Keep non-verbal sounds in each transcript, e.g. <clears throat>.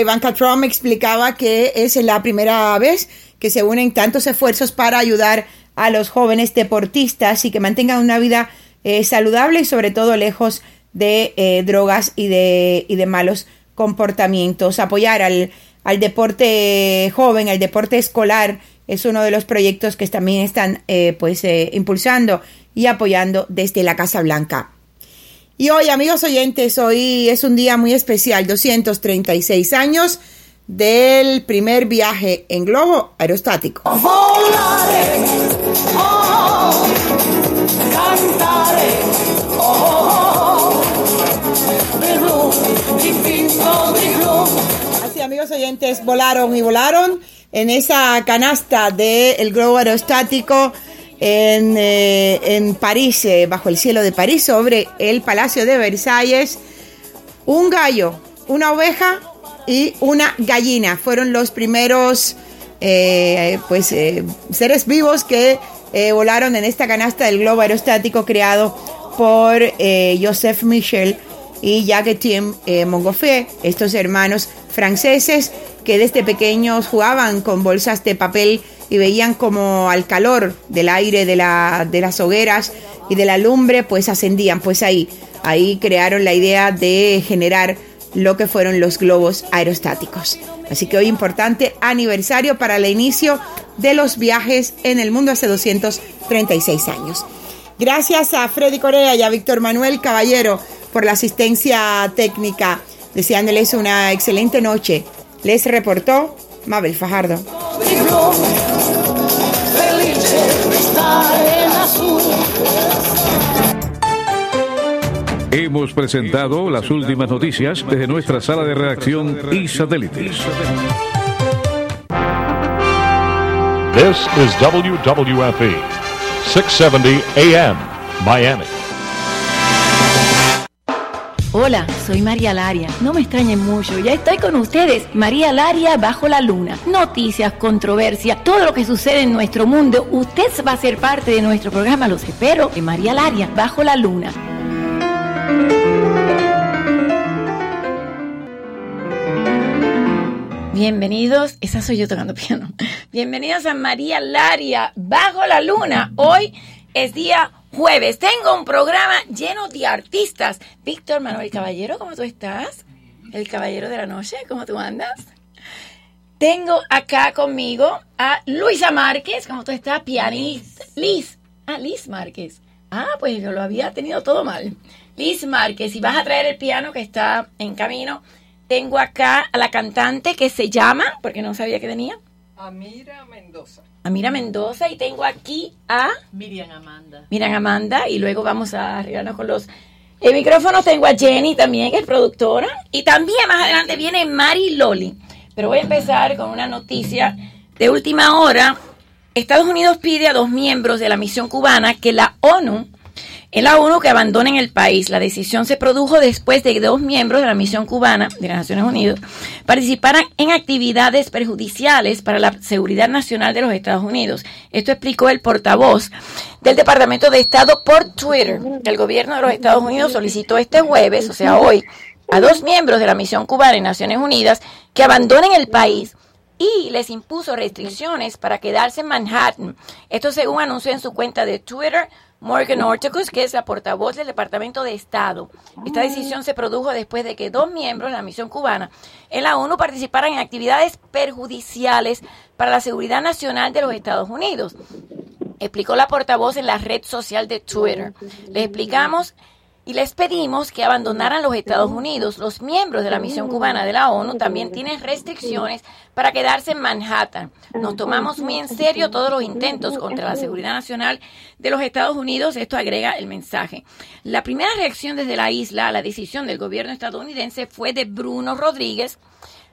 Ivanka Trump explicaba que es la primera vez que se unen tantos esfuerzos para ayudar a los jóvenes deportistas y que mantengan una vida eh, saludable y sobre todo lejos de eh, drogas y de, y de malos comportamientos. Apoyar al, deporte joven, al deporte escolar, es uno de los proyectos que también están eh, pues impulsando y apoyando desde la Casa Blanca. Y hoy, amigos oyentes, hoy es un día muy especial, 236 años del primer viaje en globo aerostático. Así, amigos oyentes, volaron y volaron en esa canasta del globo aerostático en, eh, en París, eh, bajo el cielo de París, sobre el Palacio de Versalles, un gallo, una oveja y una gallina. Fueron los primeros eh, pues, seres vivos que volaron en esta canasta del globo aerostático creado por Joseph Michel y Jacques-Tim Montgolfier, estos hermanos franceses que desde pequeños jugaban con bolsas de papel y veían como al calor del aire de, la, de las hogueras y de la lumbre pues ascendían. Pues ahí, ahí crearon la idea de generar lo que fueron los globos aerostáticos. Así que hoy importante aniversario para el inicio de los viajes en el mundo hace 236 años. Gracias a Freddy Corea y a Víctor Manuel Caballero por la asistencia técnica, deseándoles una excelente noche. Les reportó Mabel Fajardo. Hemos presentado las últimas noticias desde nuestra sala de redacción y satélites. This is WWFE, 670 AM, Miami. Hola, soy María Laria. No me extrañen mucho, ya estoy con ustedes. María Laria bajo la luna. Noticias, controversia, todo lo que sucede en nuestro mundo. Usted va a ser parte de nuestro programa, los espero, en María Laria bajo la luna. Bienvenidos, esa soy yo tocando piano. Bienvenidos a María Laria, bajo la luna. Hoy es día jueves. Tengo un programa lleno de artistas. Víctor Manuel Caballero, ¿cómo tú estás? El caballero de la noche, ¿cómo tú andas? Tengo acá conmigo a Luisa Márquez, ¿cómo tú estás? Pianista. Liz. Ah, Liz Márquez. Ah, pues yo lo había tenido todo mal. Liz Márquez, y vas a traer el piano que está en camino. Tengo acá a la cantante que se llama, porque no sabía que tenía. Amira Mendoza. Amira Mendoza y tengo aquí a Miriam Amanda. Miriam Amanda y luego vamos a arreglarnos con los el micrófonos. Tengo a Jenny también, que es productora. Y también más adelante viene Mari Loli. Pero voy a empezar con una noticia de última hora. Estados Unidos pide a dos miembros de la misión cubana que la ONU en la que abandonen el país. La decisión se produjo después de que dos miembros de la misión cubana de las Naciones Unidas participaran en actividades perjudiciales para la seguridad nacional de los Estados Unidos. Esto explicó el portavoz del Departamento de Estado por Twitter. El gobierno de los Estados Unidos solicitó este jueves, o sea, hoy, a dos miembros de la misión cubana en Naciones Unidas que abandonen el país y les impuso restricciones para quedarse en Manhattan. Esto según anunció en su cuenta de Twitter Morgan Ortacus, que es la portavoz del Departamento de Estado. Esta decisión se produjo después de que dos miembros de la misión cubana en la ONU participaran en actividades perjudiciales para la seguridad nacional de los Estados Unidos. Explicó la portavoz en la red social de Twitter. Le explicamos y les pedimos que abandonaran los Estados Unidos. Los miembros de la misión cubana de la ONU también tienen restricciones para quedarse en Manhattan. Nos tomamos muy en serio todos los intentos contra la seguridad nacional de los Estados Unidos. Esto agrega el mensaje. La primera reacción desde la isla a la decisión del gobierno estadounidense fue de Bruno Rodríguez,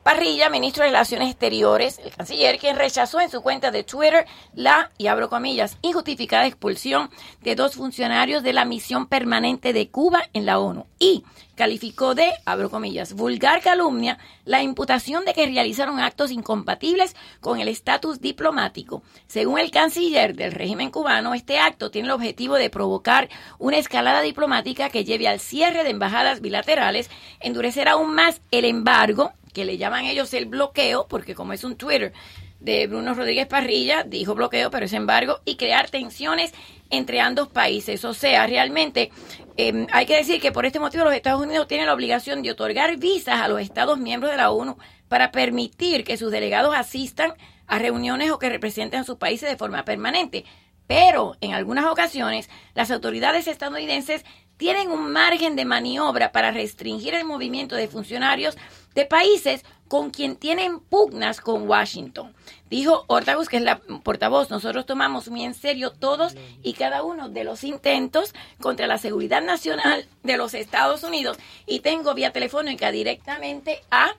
Parrilla, ministro de Relaciones Exteriores, el canciller, quien rechazó en su cuenta de Twitter la, y abro comillas, injustificada expulsión de dos funcionarios de la misión permanente de Cuba en la ONU y calificó de, abro comillas, vulgar calumnia la imputación de que realizaron actos incompatibles con el estatus diplomático. Según el canciller del régimen cubano, este acto tiene el objetivo de provocar una escalada diplomática que lleve al cierre de embajadas bilaterales, endurecer aún más el embargo que le llaman ellos el bloqueo, porque como es un Twitter de Bruno Rodríguez Parrilla, dijo bloqueo, pero es embargo, y crear tensiones entre ambos países. O sea, realmente eh, hay que decir que por este motivo los Estados Unidos tienen la obligación de otorgar visas a los Estados miembros de la ONU para permitir que sus delegados asistan a reuniones o que representen a sus países de forma permanente. Pero en algunas ocasiones las autoridades estadounidenses tienen un margen de maniobra para restringir el movimiento de funcionarios de países con quien tienen pugnas con Washington. Dijo Ortagus, que es la portavoz, nosotros tomamos muy en serio todos y cada uno de los intentos contra la seguridad nacional de los Estados Unidos y tengo vía telefónica directamente a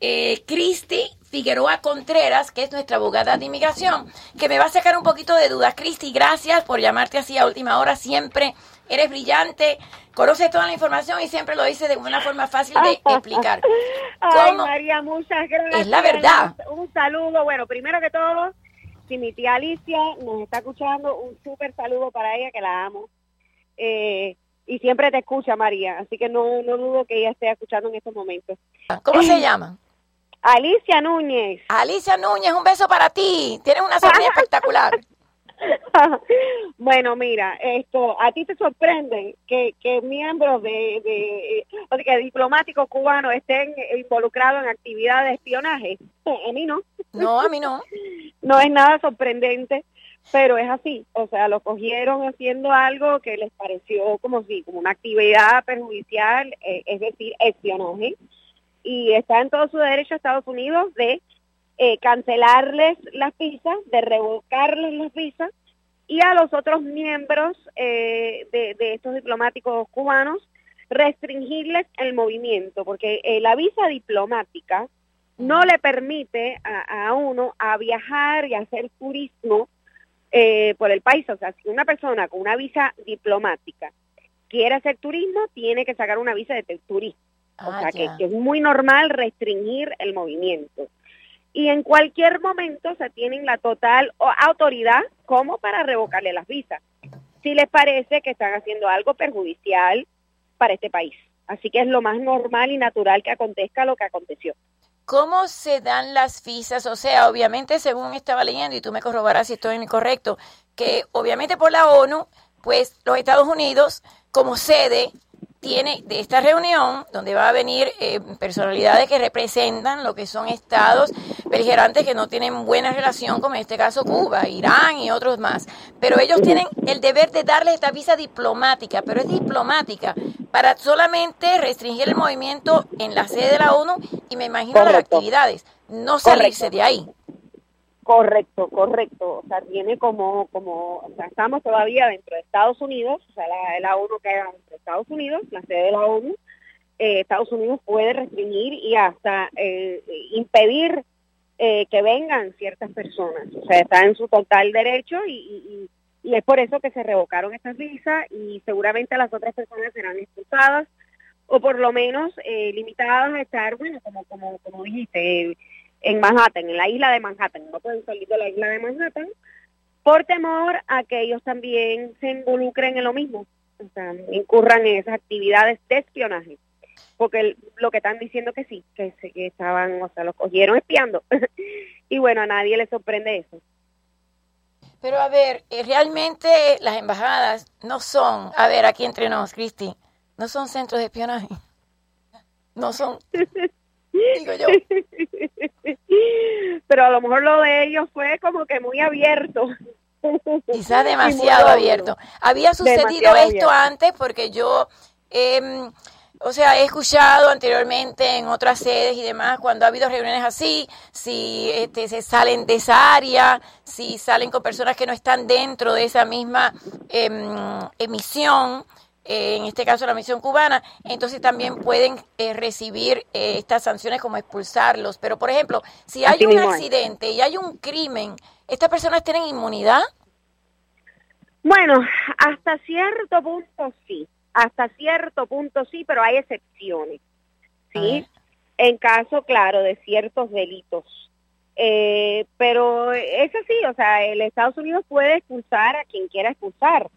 eh, Figueroa Contreras, que es nuestra abogada de inmigración, que me va a sacar un poquito de dudas. Cristi, gracias por llamarte así a última hora. Siempre eres brillante, conoces toda la información y siempre lo dices de una forma fácil de <laughs> explicar. Ay, María, muchas gracias. Es la verdad. Un saludo. Bueno, primero que todo, si mi tía Alicia nos está escuchando, un súper saludo para ella, que la amo. Eh, y siempre te escucha, María, así que no, no dudo que ella esté escuchando en estos momentos. ¿Cómo se <clears throat> llama? Alicia Núñez. Alicia Núñez, un beso para ti. Tienes una sonrisa <laughs> espectacular. <laughs> bueno, mira, esto, a ti te sorprende que, que miembros de, de, o que diplomáticos cubanos estén involucrados en actividades de espionaje. A mí no. No, a mí no. <laughs> no es nada sorprendente, pero es así. O sea, lo cogieron haciendo algo que les pareció como si, como una actividad perjudicial, eh, es decir, espionaje. Y está en todo su derecho a Estados Unidos de eh, cancelarles las visas, de revocarles las visas y a los otros miembros eh, de, estos diplomáticos cubanos restringirles el movimiento, porque eh, la visa diplomática no le permite a, uno a viajar y hacer turismo por el país. O sea, si una persona con una visa diplomática quiere hacer turismo, tiene que sacar una visa de turismo. o Ah, sea, que es muy normal restringir el movimiento y en cualquier momento se tienen la total autoridad como para revocarle las visas, si les parece que están haciendo algo perjudicial para este país. Así que es lo más normal y natural que acontezca lo que aconteció. ¿Cómo se dan las visas? O sea, obviamente, según estaba leyendo, y tú me corroborarás si estoy incorrecto, que obviamente por la ONU, pues los Estados Unidos, como sede, tiene de esta reunión, donde va a venir eh, personalidades que representan lo que son estados beligerantes que no tienen buena relación, como en este caso Cuba, Irán y otros más. Pero ellos tienen el deber de darles esta visa diplomática, pero es diplomática para solamente restringir el movimiento en la sede de la ONU y me imagino las actividades, no salirse Correcto. de ahí. Correcto, correcto. O sea, tiene como, como, o sea, estamos todavía dentro de Estados Unidos, o sea, la, la ONU queda dentro de Estados Unidos, la sede de la ONU. Eh, Estados Unidos puede restringir y hasta eh, impedir eh, que vengan ciertas personas. O sea, está en su total derecho y, y, y- es por eso que se revocaron estas visas y seguramente las otras personas serán expulsadas o por lo menos eh, limitadas a estar, bueno, como, como, como dijiste, en Manhattan, en la isla de Manhattan. No pueden salir de la isla de Manhattan por temor a que ellos también se involucren en lo mismo, o sea, incurran en esas actividades de espionaje. Porque el- lo que están diciendo que sí, que, se- que estaban, o sea, los cogieron espiando. <laughs> y bueno, a nadie le sorprende eso. Pero a ver, eh, realmente las embajadas no son, a ver, aquí entre nos, Cristi, no son centros de espionaje. No son, <laughs> <laughs> digo yo. <laughs> Pero a lo mejor lo de ellos fue como que muy abierto. <laughs> Quizás demasiado abierto. Había sucedido Demasiado esto abierto. antes porque yo, em, o sea, he escuchado anteriormente en otras sedes y demás cuando ha habido reuniones así, si este, se salen de esa área, si salen con personas que no están dentro de esa misma em, emisión, eh, en este caso la misión cubana, entonces también pueden eh, recibir eh, estas sanciones como expulsarlos. Pero, por ejemplo, si hay un accidente y hay un crimen, ¿estas personas tienen inmunidad? Bueno, hasta cierto punto sí, hasta cierto punto sí, pero hay excepciones. ¿sí? En caso, claro, de ciertos delitos. Eh, pero es así, o sea, el Estados Unidos puede expulsar a quien quiera expulsar.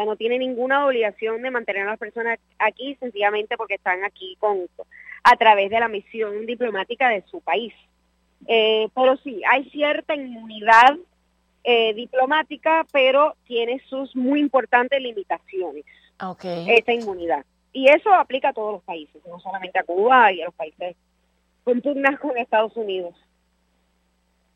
Sea, no tiene ninguna obligación de mantener a las personas aquí sencillamente porque están aquí con a través de la misión diplomática de su país. Eh, pero sí, hay cierta inmunidad eh, diplomática, pero tiene sus muy importantes limitaciones, esta inmunidad. Y eso aplica a todos los países, no solamente a Cuba y a los países con pugnas con Estados Unidos.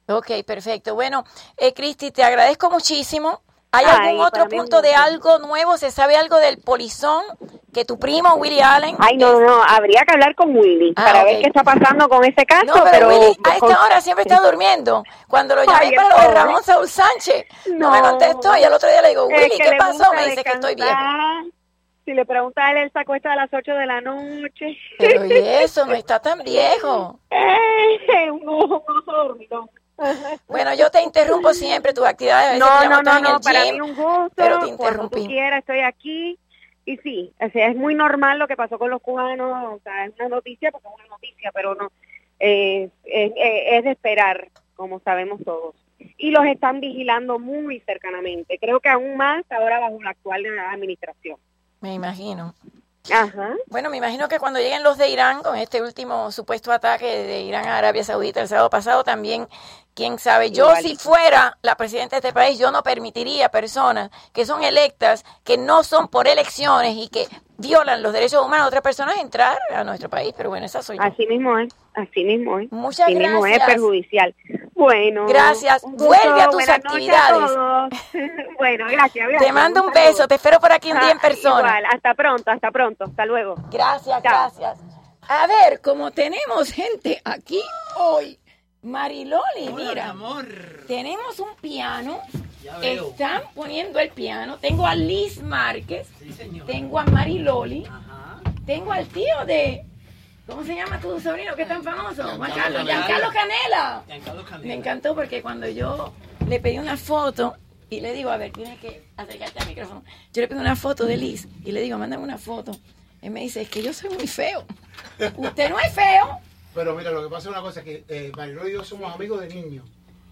Ok, perfecto. Bueno, eh, Cristi, te agradezco muchísimo. ¿Hay Ay, algún otro punto un de algo nuevo? ¿Se sabe algo del polizón que tu primo Willie Allen? Ay, no, no, habría que hablar con Willy Ah, para ver qué está pasando con ese caso, No, pero, Willy a esta hora siempre está durmiendo. Cuando lo llamé Ay, para lo de. Ramón Saúl Sánchez, no, me contestó y al otro día le digo, Willy, que ¿qué pasó? Me dice que estoy descansar. Si le preguntas a él, él se acuesta a las 8 de la noche. Pero y eso, <laughs> no está tan viejo. Eh, un ojo, un ojo dormido. Bueno, yo te interrumpo siempre tus actividades. No, no, no, para mí un gusto. pero te Cuando interrumpí. quieras, estoy aquí. Y sí, o sea, es muy normal lo que pasó con los cubanos, o sea, es una noticia porque es una noticia, pero no, eh, es, es- es de esperar, como sabemos todos. Y los están vigilando muy cercanamente, creo que aún más ahora bajo la actual administración. Me imagino. Ajá. Bueno, me imagino que cuando lleguen los de Irán con este último supuesto ataque de Irán a Arabia Saudita el sábado pasado, también, quién sabe, yo si fuera la presidenta de este país, yo no permitiría personas que son electas, que no son por elecciones y que violan los derechos humanos de otras personas entrar a nuestro país. Pero bueno, esa soy yo. Así mismo es, así mismo es. Muchas así mismo es perjudicial. Bueno. Gracias. Vuelve a tus actividades. <laughs> bueno, gracias, gracias. Te mando un beso, te espero por aquí un día en Ah, persona. Igual, hasta pronto, hasta pronto, hasta luego. Gracias, Chao. gracias. A ver, como tenemos gente aquí hoy, Mariloli, mira, tenemos un piano, están poniendo el piano, tengo a Liz Márquez, tengo a Mariloli, tengo al tío de, ¿cómo se llama tu sobrino que es tan famoso? Juan Carlos, Giancarlo Canela. Me encantó porque cuando yo le pedí una foto y le digo, a ver, tienes que acercarte al micrófono. Yo le pedí una foto de Liz y le digo, mándame una foto. Él me dice, es que yo soy muy feo. <laughs> Usted no es feo. Pero mira, lo que pasa es una cosa, que eh, Mariló y yo somos amigos de niños.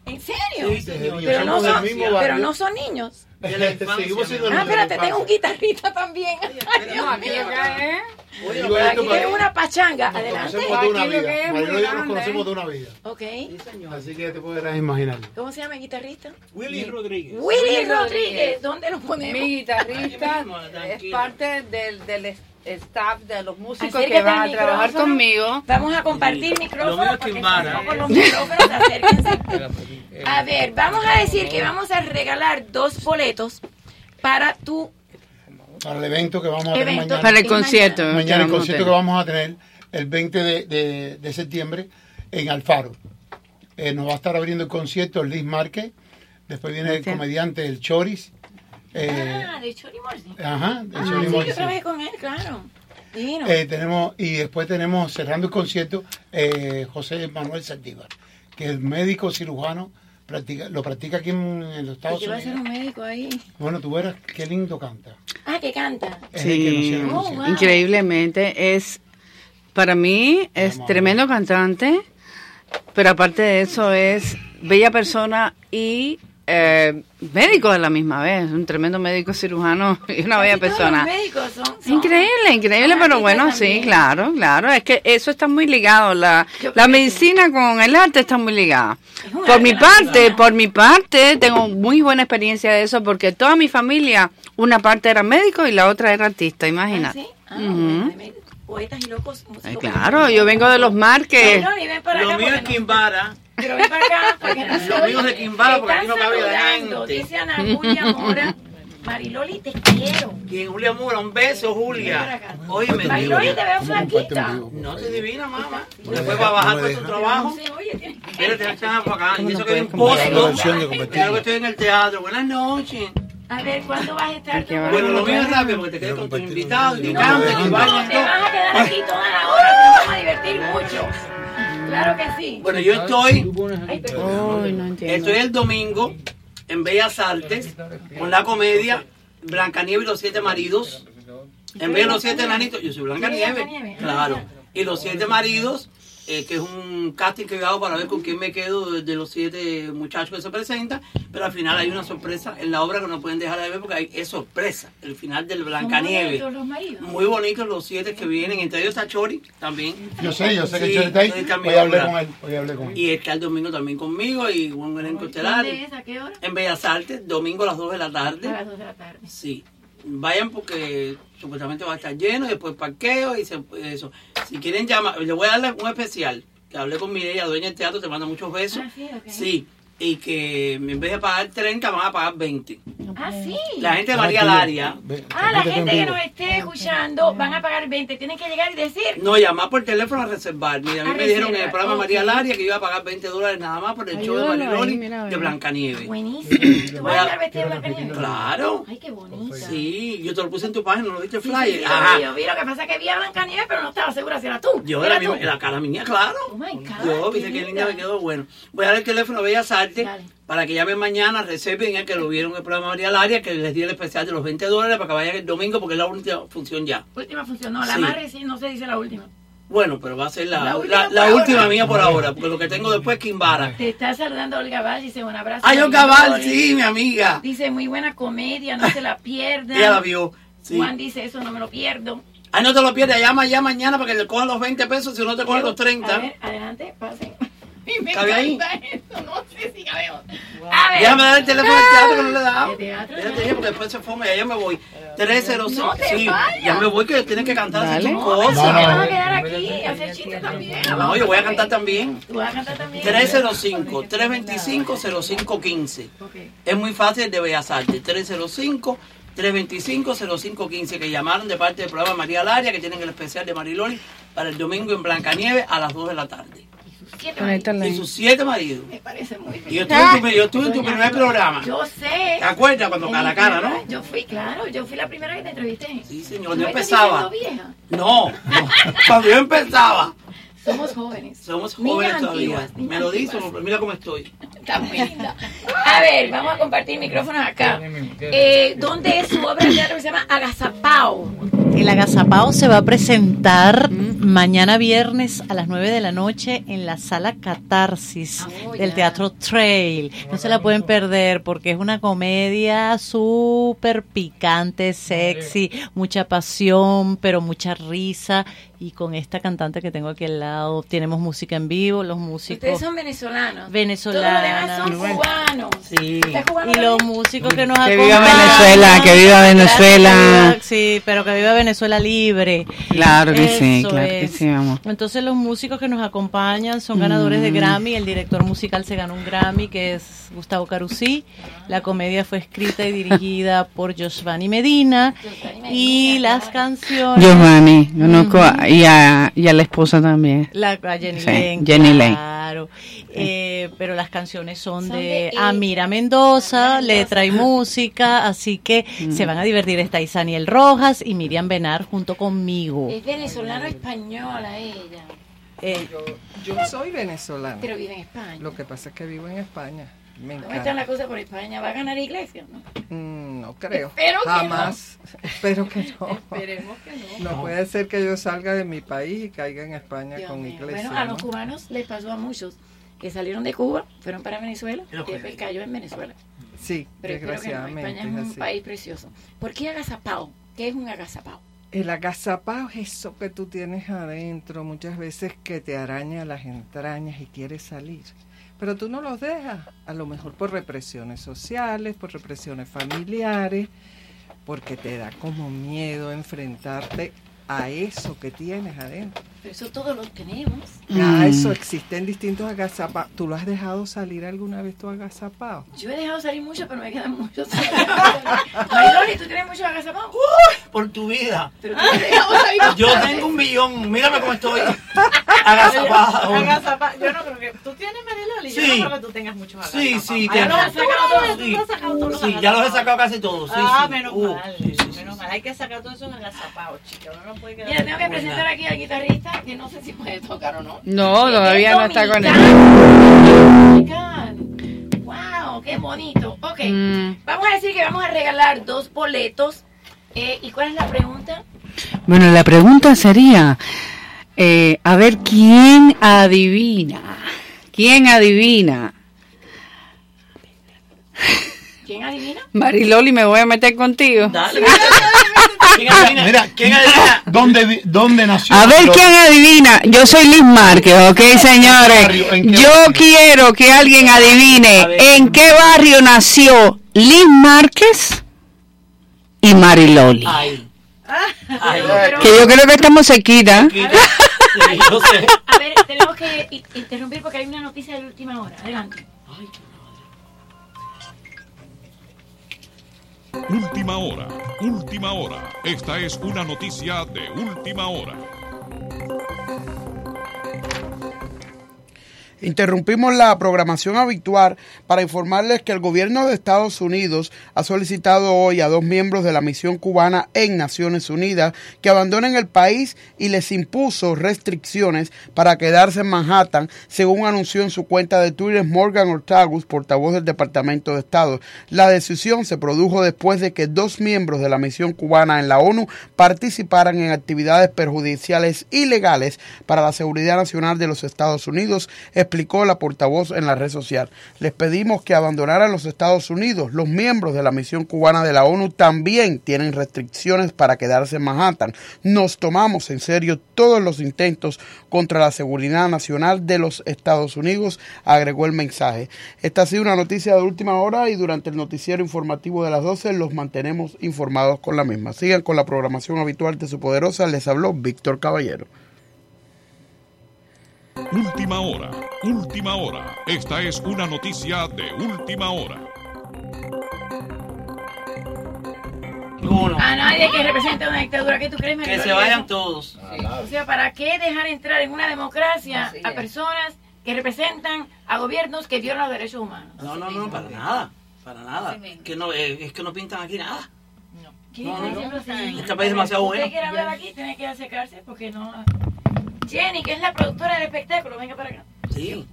¿En serio? Desde niños. pero, no son, mismo pero no son niños. <laughs> Seguimos siendo Ah, espérate, tengo un guitarrista también. Ay, Dios aquí mío. para- tengo una pachanga. Nos Adelante. conocemos de una vida. Mariló y yo nos conocemos de una vida. Ok. Así que ya te podrás imaginar. ¿Cómo se llama el guitarrista? Willy Rodríguez. Willy Rodríguez. ¿Dónde lo ponemos? Mi guitarrista es parte del, staff de los músicos Acércate que van a trabajar conmigo. Vamos a compartir Sí. micrófonos. Lo mío es porque Kimbara. si no, con los micrófonos, acérquense. <laughs> A ver, vamos a decir que vamos a regalar dos boletos para tu Para el evento que vamos a tener evento. mañana. Para el concierto. mañana. Mañana el concierto que vamos a tener el 20 de, de- de septiembre en Alfaro. Eh, nos va a estar abriendo el concierto Liz Márquez. Después viene el comediante El Choris. Eh, Ah, de Chori Morsi. ajá, el Ah, Choris sí, Morsi. yo trabajé con él, claro. Divino. Eh, tenemos y después tenemos cerrando el concierto eh, José Manuel Saldívar, que es médico cirujano, practica, lo practica aquí en, en los Estados ¿Qué va a ser Unidos. un médico ahí? Bueno, tú verás qué lindo canta. Ah, que canta. Es que Sí, el Oh, wow. increíblemente es para mí es Vamos tremendo cantante, pero aparte de eso es bella persona y eh, médico a la misma vez, un tremendo médico cirujano <laughs> y una bella Casi persona. los médicos son- son- Increíble, increíble, pero bueno, sí, claro, claro, es que eso está muy ligado, la, Yo la que medicina con el arte está muy ligada. Es Por mi parte, por mi parte, tengo muy buena experiencia de eso porque toda mi familia, una parte era médico y la otra era artista, Ah, imagínate. ¿sí? Ah, bueno, de poetas y locos. Ay, músicos claro, yo vengo de los Marques. No, Lo mío es Kimbara. Pero ven para acá porque no se Lo mío es de oye. Quimbara, porque aquí no cabe la gente. Dice Ana Julia Mora. Mariloli, te quiero. Quien Julia Mura, un beso, Julia. Oye, me Mariloli, te veo ¿Cómo comparte flaquita. No te divina, mamá. Después va a bajar por tu trabajo. Echan para acá. Y eso no que hay un posto. Creo que estoy en el teatro. Buenas noches. A ver, ¿cuándo vas a estar? tú? Bueno, lo mío es rápido porque te quedas con y que No, bailen te vas a quedar aquí toda la hora, te vamos a divertir mucho. Claro que sí. Bueno, yo estoy, no estoy el domingo en Bellas Artes con la comedia Blancanieves y los siete maridos. En vez de los siete enanitos, yo soy. Blancanieves. Claro. Y los siete maridos eh, que es un casting que yo hago para ver con quién me quedo de, los siete muchachos que se presentan, pero al final hay una sorpresa en la obra que no pueden dejar de ver porque hay, es sorpresa, el final del Blancanieves. Muy bonitos los siete que vienen, entre ellos está Chori también. Yo sé, yo sé que Sí, Chori está ahí. Hoy hablé con él. Hoy hablé con él. Y está el domingo también conmigo y un elenco estelar. ¿Dónde es? ¿A qué hora? En Bellas Artes, domingo a las 2 de la tarde. A las 2 de la tarde. Sí, vayan porque supuestamente va a estar lleno y después parqueo y se, eso. Si quieren llamar, le voy a darle un especial, que hablé con Mireia, dueña del teatro, te manda muchos besos. Ah, sí, ok. Sí, y que en vez de pagar 30 van a pagar 20. Ah, sí. La gente de María Laria, Ah, la gente en que nos esté escuchando van a pagar 20. Tienen que llegar y decir. no, llamar por teléfono a reservar. Mira, a mí A me dijeron en el reservar, programa. María Laria que iba a pagar 20 dólares nada más por el show de Mariloli mira, de ve. Blancanieves. Buenísimo. ¿Tú vas a estar vestido de Blancanieves? Claro. Ay, qué bonita. Sí, yo te lo puse en tu página, ¿no lo viste el Sí, flyer? sí, sí, Ajá. Yo vi lo que pasa es que vi a Blancanieves, pero no estaba segura si era tú. Yo ¿Era la, misma, tú? la cara mía, claro. Oh my God, Yo, viste qué linda linda. me quedó bueno. Voy a dar el teléfono a Bellas Artes Para que llamen mañana, reserven el que lo vieron en el programa María Laria, que les di el especial de los 20 dólares para que vayan el domingo porque es la última función ya. Última función. No, la Sí. más recién no se dice la última. Bueno, pero va a ser la, La última la mía por ahora, porque lo que tengo después es Kimbara. Te está saludando Olga Val, dice un abrazo. Ay, Olga Val. sí, mi amiga. Dice muy buena comedia, no se la pierdan. Ella la vio. Sí. Juan dice eso, no me lo pierdo. Ay, no te lo pierdas, llama ya mañana para que le cojan los 20 pesos, si no te cogen los A 30. ver, adelante, pasen. <laughs> Y me ¿Cabe ahí? eso, no sé si cabemos. A ver. Déjame dar el teléfono del teatro que no le he dado. ¿De teatro? Ya, porque después se fome, ya yo me voy. 305. No te sí, vayas. ya me voy que tienen que cantar así Dale. No, cosas. te No, no. vas a quedar aquí y hacer chistes también. No, yo voy a cantar también. Tú vas a cantar también. 305-325-0515. Ok. Es muy fácil de Bellas Artes. 305-325-0515 que llamaron de parte del programa María Laria que tienen el especial de Mariloli para el domingo en Blancanieves a las 2 de la tarde. Siete Y sus siete maridos. Me parece muy bien. Y yo estuve, en tu, yo estuve en tu primer programa. Yo sé. ¿Te acuerdas cuando cara cara, no? Yo fui, claro, yo fui la primera que te entrevisté. Sí, señor, ¿Tú yo empezaba. vieja? No, no, <laughs> cuando yo empezaba. Somos jóvenes. Somos Niñas jóvenes todavía. antiguas, Me lo pero mira cómo estoy. Está muy linda. A ver, vamos a compartir micrófonos acá. Eh, ¿Dónde es su obra de teatro que se llama Agazapao? El agazapao se va a presentar mañana viernes a las 9 de la noche en la sala Catarsis Oh, del. Teatro Trail. No se la pueden perder porque es una comedia súper picante, sexy, mucha pasión, pero mucha risa. Y con esta cantante que tengo aquí al lado, tenemos música en vivo, los músicos. Ustedes son venezolanos. Venezolanos. Todos los demás son cubanos. Sí. ¿Usted es cubano Y los músicos que nos Que viva acompañan. Venezuela, que viva Venezuela. Gracias, Sí, pero que viva Venezuela libre. Claro que sí, claro que sí, amor. Entonces los músicos que nos acompañan son ganadores Mm. de Grammy. El director musical se ganó un Grammy, que es Gustavo Carusí. La comedia fue escrita y dirigida <laughs> por Giovanni Medina. Y las canciones... Giovanni, conozco a- y, a, y a la esposa también. La, a Jenny Sí, Lane, Jenny Lane. claro. Eh, pero las canciones son, Son de. Amira Mendoza, letra y música, así que Mm. se van a divertir. Está Isaniel Rojas y Miriam Benar junto conmigo. Es venezolano española ella, Eh, Yo soy venezolana. pero vive en España. Lo que pasa es que vivo en España. Me ¿Cómo están las cosas por España? ¿Va a ganar Iglesia? ¿no? Mm, no creo. Espero que Jamás. <laughs> Espero que no. Esperemos que no. No puede ser que yo salga de mi país y caiga en España Dios con mío. iglesia. Bueno, a ¿no? los cubanos les pasó a muchos que salieron de Cuba, fueron para Venezuela y después cayó en Venezuela. Sí, Pero espero que no, desgraciadamente. España es es un así. país precioso. ¿Por qué agazapao? ¿Qué es un agazapao? El agazapao es eso que tú tienes adentro, muchas veces que te araña las entrañas y quieres salir. Pero tú no los dejas, a lo mejor por represiones sociales, por represiones familiares, porque te da como miedo enfrentarte a eso que tienes adentro. Pero eso todos lo tenemos. Ya Mm. eso existen distintos agazapados. ¿Tú lo has dejado salir alguna vez tu agazapao? Yo he dejado salir mucho, pero me quedan muchos. Mariloli, ¿tú tienes muchos agazapados? Por tu vida. Pero tú has dejado salir Yo tengo un millón. Mírame cómo estoy. Agazapado. Agazapa- Yo no creo que tú tienes Mariloli, yo no Sí. creo que tú tengas muchos Sí, sí, Ya lo has sacado todos. Sí, has sacado todos los sí, ya los he sacado casi todos. Sí, Ah, sí. menos Uh, mal, sí, sí, sí, menos mal. Hay que sacar todos esos agazapados, chicos. Uno no puede quedar. Mira, tengo que presentar aquí al guitarrista, que no sé si puede tocar o no. No, todavía no está con él. Wow, qué bonito. Ok, Mm. vamos a decir que vamos a regalar dos boletos. Eh, ¿Y cuál es la pregunta? Bueno, la pregunta sería, Eh, a ver quién adivina. ¿Quién adivina? ¿Quién adivina? Mariloli, me voy a meter contigo. Dale. <laughs> ¿Quién adivina? Mira, ¿Quién adivina? ¿dónde, dónde nació? A ver quién adivina. Yo soy Liz Márquez, ¿ok, señores? Yo barrio? quiero que alguien adivine ver. en qué barrio nació Liz Márquez y Mariloli. Ay. Ay. Que yo creo que estamos cerquita. Quita. Sí, yo sé. A ver, tenemos que interrumpir porque hay una noticia de última hora. Adelante. Última hora, última hora. Esta es una noticia de última hora. Interrumpimos la programación habitual para informarles que el gobierno de Estados Unidos ha solicitado hoy a dos miembros de la misión cubana en Naciones Unidas que abandonen el país y les impuso restricciones para quedarse en Manhattan, según anunció en su cuenta de Twitter Morgan Ortagus, portavoz del Departamento de Estado. La decisión se produjo después de que dos miembros de la misión cubana en la ONU participaran en actividades perjudiciales ilegales para la seguridad nacional de los Estados Unidos, explicó la portavoz en la red social. Les pedimos que abandonaran los Estados Unidos. Los miembros de la misión cubana de la ONU también tienen restricciones para quedarse en Manhattan. Nos tomamos en serio todos los intentos contra la seguridad nacional de los Estados Unidos, agregó el mensaje. Esta ha sido una noticia de última hora y durante el noticiero informativo de las 12 los mantenemos informados con la misma. Sigan con la programación habitual de su poderosa. Les habló Víctor Caballero. Última hora, última hora. Esta es una noticia de última hora. Uno. A nadie que represente una dictadura. ¿Qué tú crees, Que se vayan todos. O sea, ¿para qué dejar entrar en una democracia a personas que representan a gobiernos que violan los derechos humanos? No, no, no, para nada. Para nada. Que no, eh, es que no pintan aquí nada. ¿Qué No, no, así? Este país es demasiado Usted bueno. quiere hablar aquí, tiene que acercarse porque no... Jenny, que es la productora del espectáculo, venga para acá. Sí.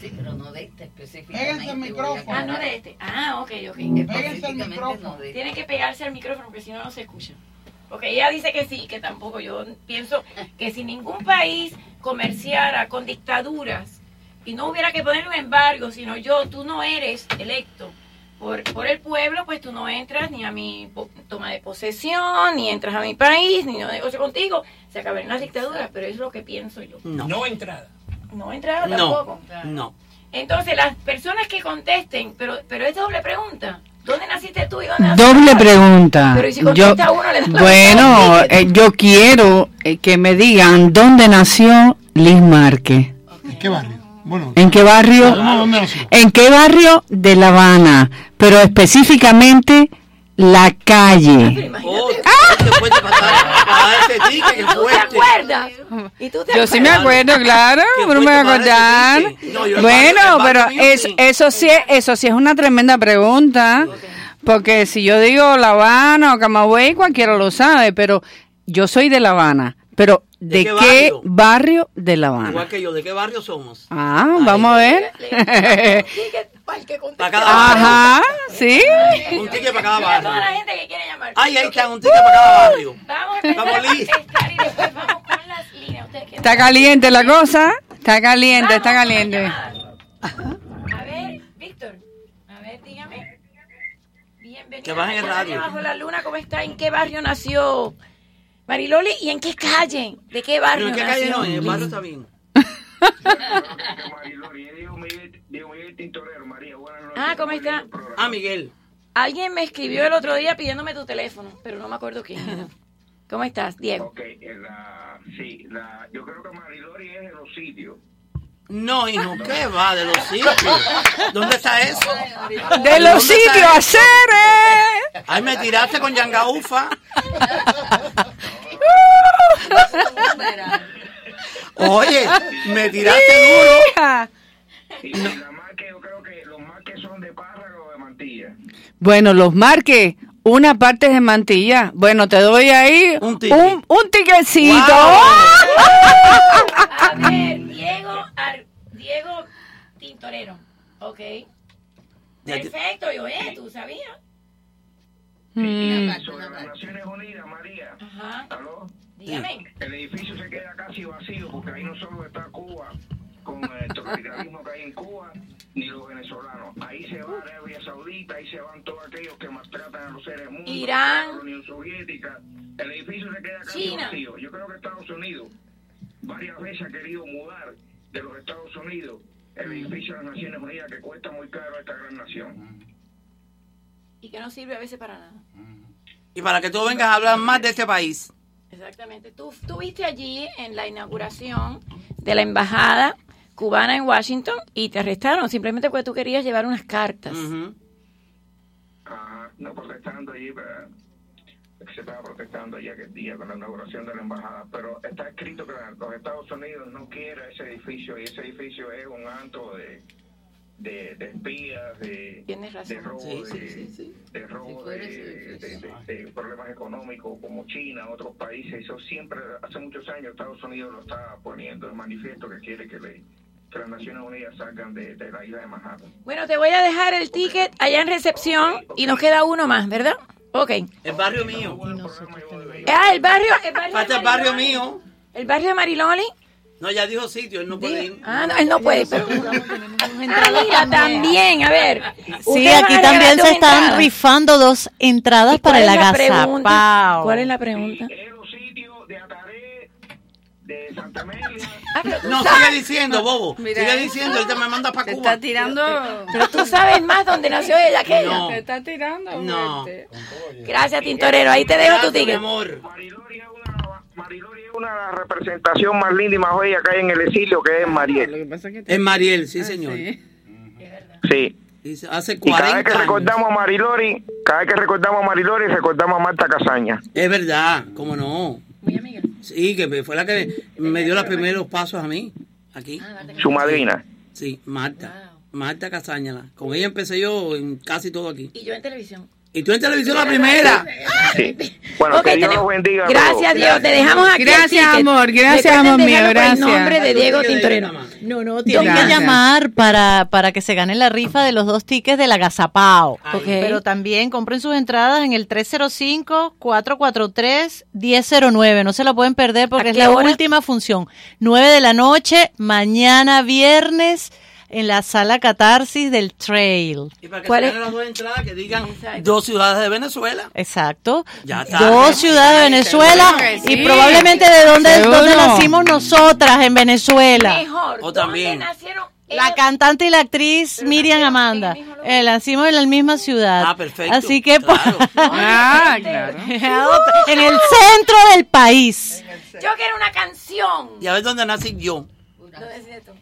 Sí, pero no de este específicamente. Péguense el micrófono. Ah, no de este. Ah, ok, ok. Específicamente no de este. Tiene que pegarse al micrófono porque si no, no se escucha. Porque ella dice que sí, que tampoco. Yo pienso que si ningún país comerciara con dictaduras y no hubiera que poner un embargo, sino yo, tú no eres electo por, por el pueblo, pues tú no entras ni a mi toma de posesión, ni entras a mi país, ni no negocio contigo. Se acabarían las dictaduras, pero es lo que pienso yo. No. No entrada. No entrada No. tampoco. No. Entonces, las personas que contesten, pero, pero es doble pregunta. ¿Dónde naciste tú y dónde naciste Doble tú? pregunta. Pero ¿y si Yo, contesta uno, le bueno, eh, yo quiero eh, que me digan dónde nació Liz Márquez. ¿En qué barrio? Bueno, ¿En qué barrio? ¿En qué barrio de La Habana? Pero específicamente la calle. Oh, qué fuerte para dar- para dar ese <laughs> ticket, qué ¿Tú te fuerte. acuerdas? ¿Y tú te Yo sí me acuerdo, claro, pero me voy a acordar. No, yo Bueno, barrio- pero barrio es, sí. eso sí, es- eso sí es una tremenda pregunta, porque si yo digo La Habana o Camagüey, cualquiera lo sabe, pero yo soy de La Habana, pero ¿de, ¿De qué, barrio? barrio? de La Habana? Igual que yo, ¿de qué barrio somos? Ah, vamos a ver. Ticket para cada barrio. Ajá, sí. Un ticket para cada Mira toda la barrio. gente que quiere llamar. Ay, ahí está, un ticket para cada barrio. Vamos a empezar Vamos, a Liz. contestar y después vamos con las líneas. Está caliente la cosa, está caliente, está caliente. A ver, Víctor, a ver, dígame. Bienvenido. Que bajen el radio. Bajo la luna, ¿cómo está? ¿En qué barrio nació Mariloli? ¿Y en qué calle? ¿De qué barrio en qué calle nació? no, en el barrio está bien. Ah, ¿cómo está? Ah, Miguel. Alguien me escribió el otro día pidiéndome tu teléfono, pero no me acuerdo quién. ¿Cómo estás, Diego? Ok, eh, la, sí, la, yo creo que Marilori es de los sitios. No, hijo, ¿qué va de los sitios? ¿Dónde está eso? De los ¿Dónde sitios hacer, Ay, me tiraste con Yangaufa. Oye, me tiraste duro. Que yo creo que los más que son de párrago o de mantilla. Bueno, los marques, una parte es de mantilla. Bueno, te doy ahí Un un, un, tiquecito. Diego, <laughs> Ar- Diego Tintorero. Ok. Perfecto, yo, eh, tú sabías. Mm. Sobre las Naciones Unidas, María. Ajá. ¿Aló? El edificio se queda casi vacío porque ahí no solo está Cuba con el totalitarismo que hay en Cuba, ni los venezolanos. Ahí se va Arabia Saudita, ahí se van todos aquellos que maltratan a los seres humanos. Irán. La Unión Soviética. El edificio se queda casi China. vacío. Yo creo que Estados Unidos varias veces ha querido mudar de los Estados Unidos el edificio de las Naciones Unidas que cuesta muy caro a esta gran nación. Y que no sirve a veces para nada. Y para que tú vengas a hablar más de este país. Exactamente. Tú estuviste allí en la inauguración de la embajada cubana en Washington y te arrestaron simplemente porque tú querías llevar unas cartas. Ajá, no protestando allí, pero se estaba protestando allí aquel día con la inauguración de la embajada, pero está escrito que los Estados Unidos no quieren ese edificio y ese edificio es un antro de, de, de espías, de, de robo, Sí, de, sí, sí, de robo de, de- de- de problemas económicos como China, otros países. Eso siempre, hace muchos años, Estados Unidos lo está poniendo en manifiesto que quiere que, le, que las Naciones Unidas salgan de, de la isla de Manhattan. Bueno, te voy a dejar el ticket allá en recepción y nos queda uno más, ¿verdad? Ok. El barrio mío. Ah, el barrio, el barrio, Falta de el barrio mío. El barrio de Mariloli. No, ya dijo sitio, él no puede ir. Ah, no, él no puede, pero... Ah, mira, también, a ver. Sí, aquí también se están entradas. rifando dos entradas para el ¿Cuál es la pregunta? agazapao. ¿Cuál es la pregunta? <laughs> No, sigue diciendo, bobo. sigue diciendo, él te me manda para Te Cuba. está tirando. <laughs> Pero tú sabes más dónde nació ella que ella. No. Te está tirando. No. fuerte. Gracias, Tintorero. Ahí te dejo tu ticket. una de las representación más linda y más bella que hay en el exilio, que es Mariel. Es Mariel, sí, señor. Sí. Dice, Hace Y cada 40 vez que años. recordamos a Marilori, cada vez que recordamos a Marilori, recordamos a Marta Casaña. Es verdad, cómo no. Sí, que fue la que me dio los primeros pasos a mí, aquí. Su madrina. Sí, Marta. Marta Casañala. Con ella empecé yo en casi todo aquí. Y yo en televisión. Y tú en televisión la primera. <laughs> Bueno, Ok, que Dios tenemos- los bendiga. Gracias, pero- Diego. Te dejamos aquí. Gracias, amor. Gracias, amor mío. Gracias. El nombre de Diego Tintorero. No, no, Gracias. que llamar para, para que se gane la rifa de los dos tickets del agazapao. Pero también compren sus entradas en el 305-443-1009. No se la pueden perder porque ¿A es la hora? última función. 9 de la noche, mañana viernes, en la sala Catarsis del Trail. Y para que ¿Cuál es? las dos entradas que digan dos ciudades de Venezuela. Exacto. Ya está. Dos ciudades de Venezuela y sí. probablemente de donde, nacimos nosotras en Venezuela. Mejor. O también. ¿Dónde nacieron La cantante y la actriz Miriam Amanda. Eh, nacimos en la misma ciudad. Ah, perfecto. Así que Claro. <laughs> Ah, claro. <laughs> en el centro del país. Yo quiero una canción. Y a ver dónde nací yo. ¿Dónde es esto?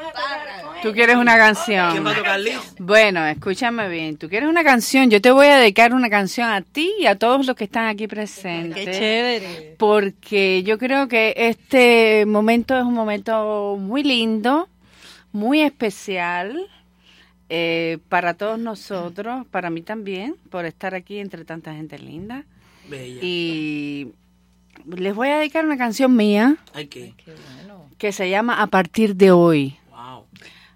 Tú tocar con quieres una canción. ¿Quién va a tocar Liz? Bueno, escúchame bien. Tú quieres una canción. Yo te voy a dedicar una canción a ti y a todos los que están aquí presentes. Qué chévere. Porque yo creo que este momento es un momento muy lindo, muy especial eh, para todos nosotros, para mí también, por estar aquí entre tanta gente linda. Bella. Y les voy a dedicar una canción mía Ay, qué. que se llama A partir de hoy.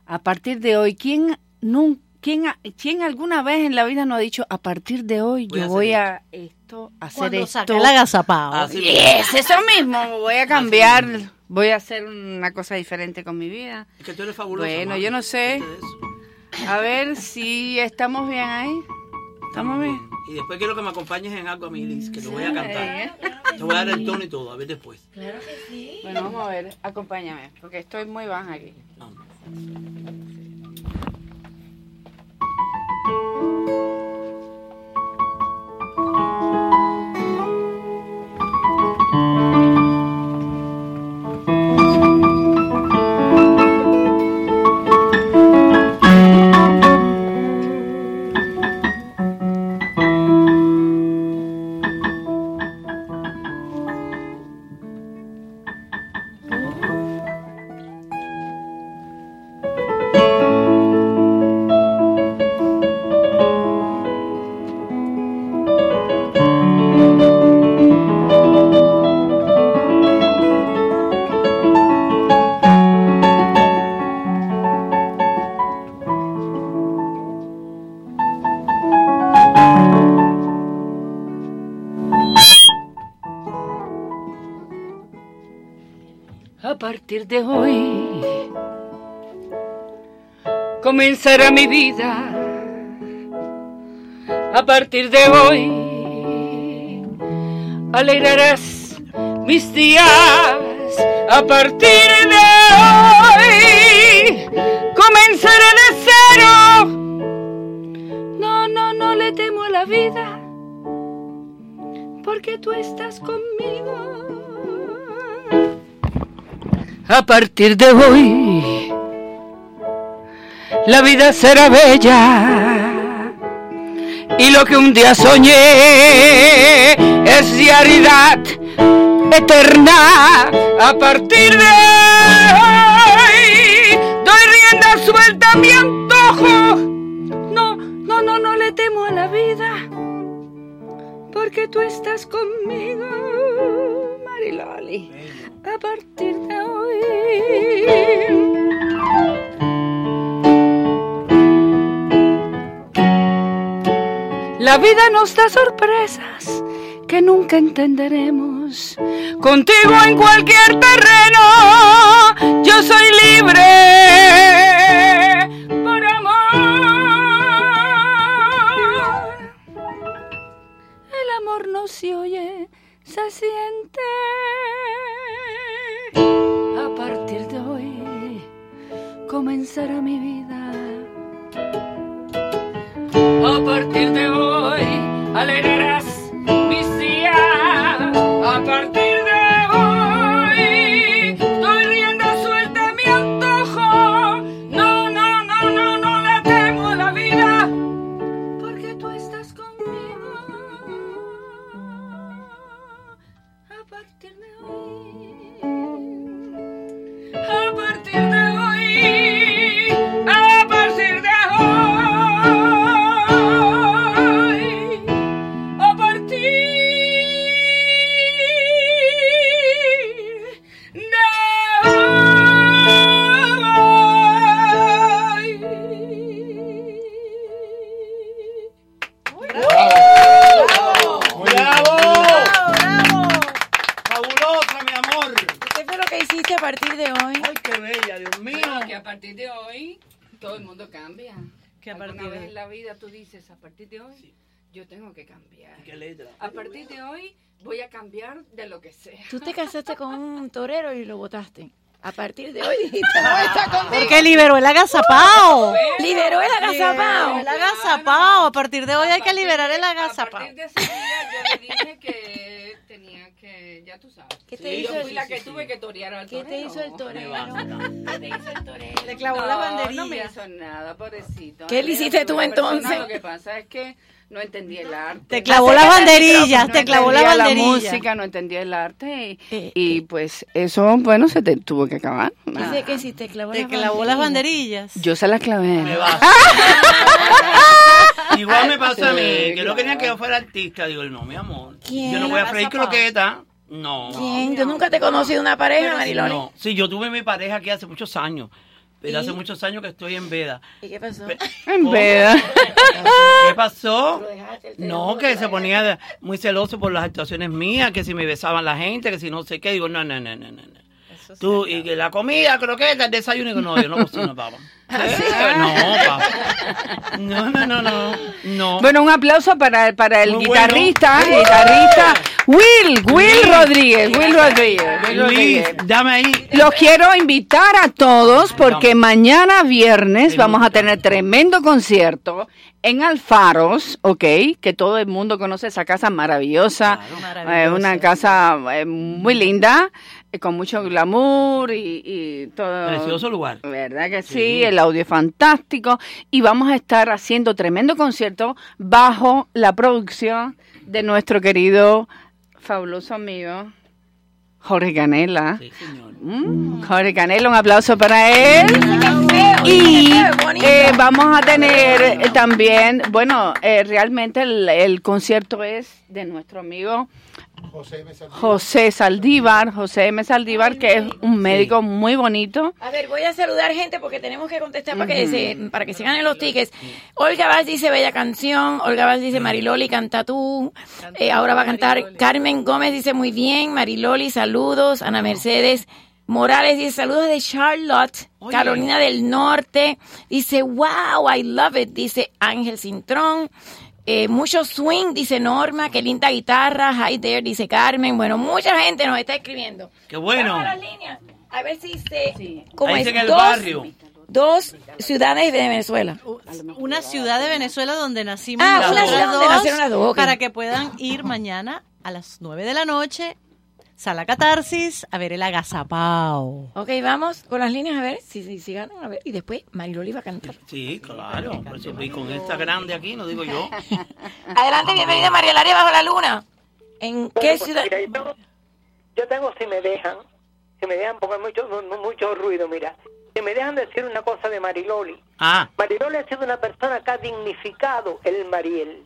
A partir de hoy, ¿quién, nun- quién, quién alguna vez en la vida no ha dicho a partir de hoy Voy a yo hacer voy a esto, hacer Cuando esto? saqué el agazapao. Así Yes, eso mismo, voy a cambiar, voy a hacer una cosa diferente con mi vida. Es que tú eres fabulosa. Bueno, mami. yo no sé. A ver si estamos bien ahí. ¿Estamos bien? Y después quiero que me acompañes en algo a mí, Liz, que te voy a cantar. Te voy a dar el tono y todo, a ver después. Bueno, vamos a ver, acompáñame, porque estoy muy baja aquí. Música A partir de hoy comenzará mi vida. A partir de hoy alegrarás mis días. A partir de hoy comenzaré de cero. No, no, no le temo a la vida porque tú estás conmigo. A partir de hoy, la vida será bella. Y lo que un día soñé es realidad eterna. A partir de hoy, doy rienda suelta a mi antojo. No, no, no, no le temo a la vida porque tú estás conmigo, Mariloli, a partir de hoy. La vida nos da sorpresas que nunca entenderemos. Contigo en cualquier terreno, yo soy libre por amor. El amor no se oye, se siente. Comenzará mi vida. A partir de hoy alegrarás mis días. A partir a partir de- vez en la vida tú dices, a partir de hoy yo tengo que cambiar. ¡Qué letra! A partir de hoy voy a cambiar de lo que sea. Tú te casaste con un <laughs> torero y lo votaste. A partir de hoy <laughs> <laughs> dijiste, no está conmigo. Porque liberó el agazapao. Liberó el agazapao. El agazapao. A partir de hoy hay que liberar el agazapao. A partir de ese día yo le dije que tenía que, ya tú sabes. ¿Qué te Sí, hizo yo el- fui la que tuve que torear al ¿Qué te torero. hizo el torero? ¿Qué te hizo el torero? Le clavó no, la banderilla. No me hizo nada, pobrecito. ¿Qué le hiciste tú Una persona, entonces? Lo que pasa es que no entendí el arte. Te clavó las banderillas, te clavó la banderilla. música, no entendía el arte y, y, pues eso, bueno, se te tuvo que acabar. Dice que si te clavó Te las clavó las banderillas. Yo se las clavé. Me <laughs> vas. Igual me <laughs> pasa a mí, que no querían que yo fuera artista. Digo, no, mi amor. ¿Quién? Yo no voy a freír croqueta. No. ¿Quién? Yo nunca te he conocido una pareja, Mariloli. No. Sí, yo tuve mi pareja aquí hace muchos años. Pero ¿Y? hace muchos años que estoy en veda. ¿Y qué pasó? <laughs> En veda. ¿Qué pasó? No, que se ponía muy celoso por las actuaciones mías, que si me besaban la gente, que si no sé qué. Digo, no, no, no, no, no. no. Tú, y que la comida, croqueta, el desayuno, digo, no, yo no cocino, papá. <laughs> Eh, No. <laughs> No, no, no, no. No. Bueno, un aplauso para, para el Muy guitarrista, bueno. guitarrista Will, Will. Rodríguez, Will Rodríguez. Will Luis, Rodríguez. dame ahí. Los quiero invitar a todos porque mañana viernes vamos a tener tremendo concierto en Alfaros, ¿ok? Que todo el mundo conoce esa casa maravillosa. Eh, una casa eh, muy linda, eh, con mucho glamour y, y todo. Precioso lugar. ¿Verdad que sí? Sí. El audio es fantástico. Y vamos a estar haciendo tremendo concierto bajo la producción de nuestro querido, fabuloso amigo, Jorge Canela. Mm, Jorge Canela, un aplauso para él. Y eh, vamos a tener eh, también, bueno, eh, realmente el, el concierto es de nuestro amigo José M. Saldívar. José Saldívar, José M. Saldívar, que es un médico muy bonito. A ver, voy a saludar gente porque tenemos que contestar para que se, para que se ganen los tickets. Olga Vaz dice bella canción, Olga Vaz dice Mariloli canta tú, Eh, ahora va a cantar Carmen Gómez dice muy bien, Mariloli saludos, Ana Mercedes Morales dice saludos de Charlotte, Carolina del Norte. Dice wow, I love it. Dice Ángel Cintrón. Eh, mucho swing, dice Norma, qué linda guitarra. Hi there, dice Carmen. Bueno, mucha gente nos está escribiendo. Qué bueno. A las líneas. A ver si se. ¿Cómo Ahí es? en el Dos- barrio. Dos ciudades de Venezuela. Una ciudad de Venezuela donde nacimos Ah, una nosotros ciudad donde dos, nacieron las dos, para que puedan ir mañana a las 9 de la noche, Sala Catarsis, a ver el agazapao. Ok, vamos con las líneas a ver si, si, si ganan. A ver, y después Mariloli va a cantar. Sí, claro. Vi con esta grande aquí, no digo yo. <laughs> Adelante, bienvenida María Laria Bajo la Luna. ¿En qué ciudad? Mira, yo, yo tengo, si me dejan, si me dejan, porque hay mucho, mu- mucho ruido, mira. Si me dejan decir una cosa de Mariloli. Ah, Mariloli ha sido una persona que ha dignificado el Mariel.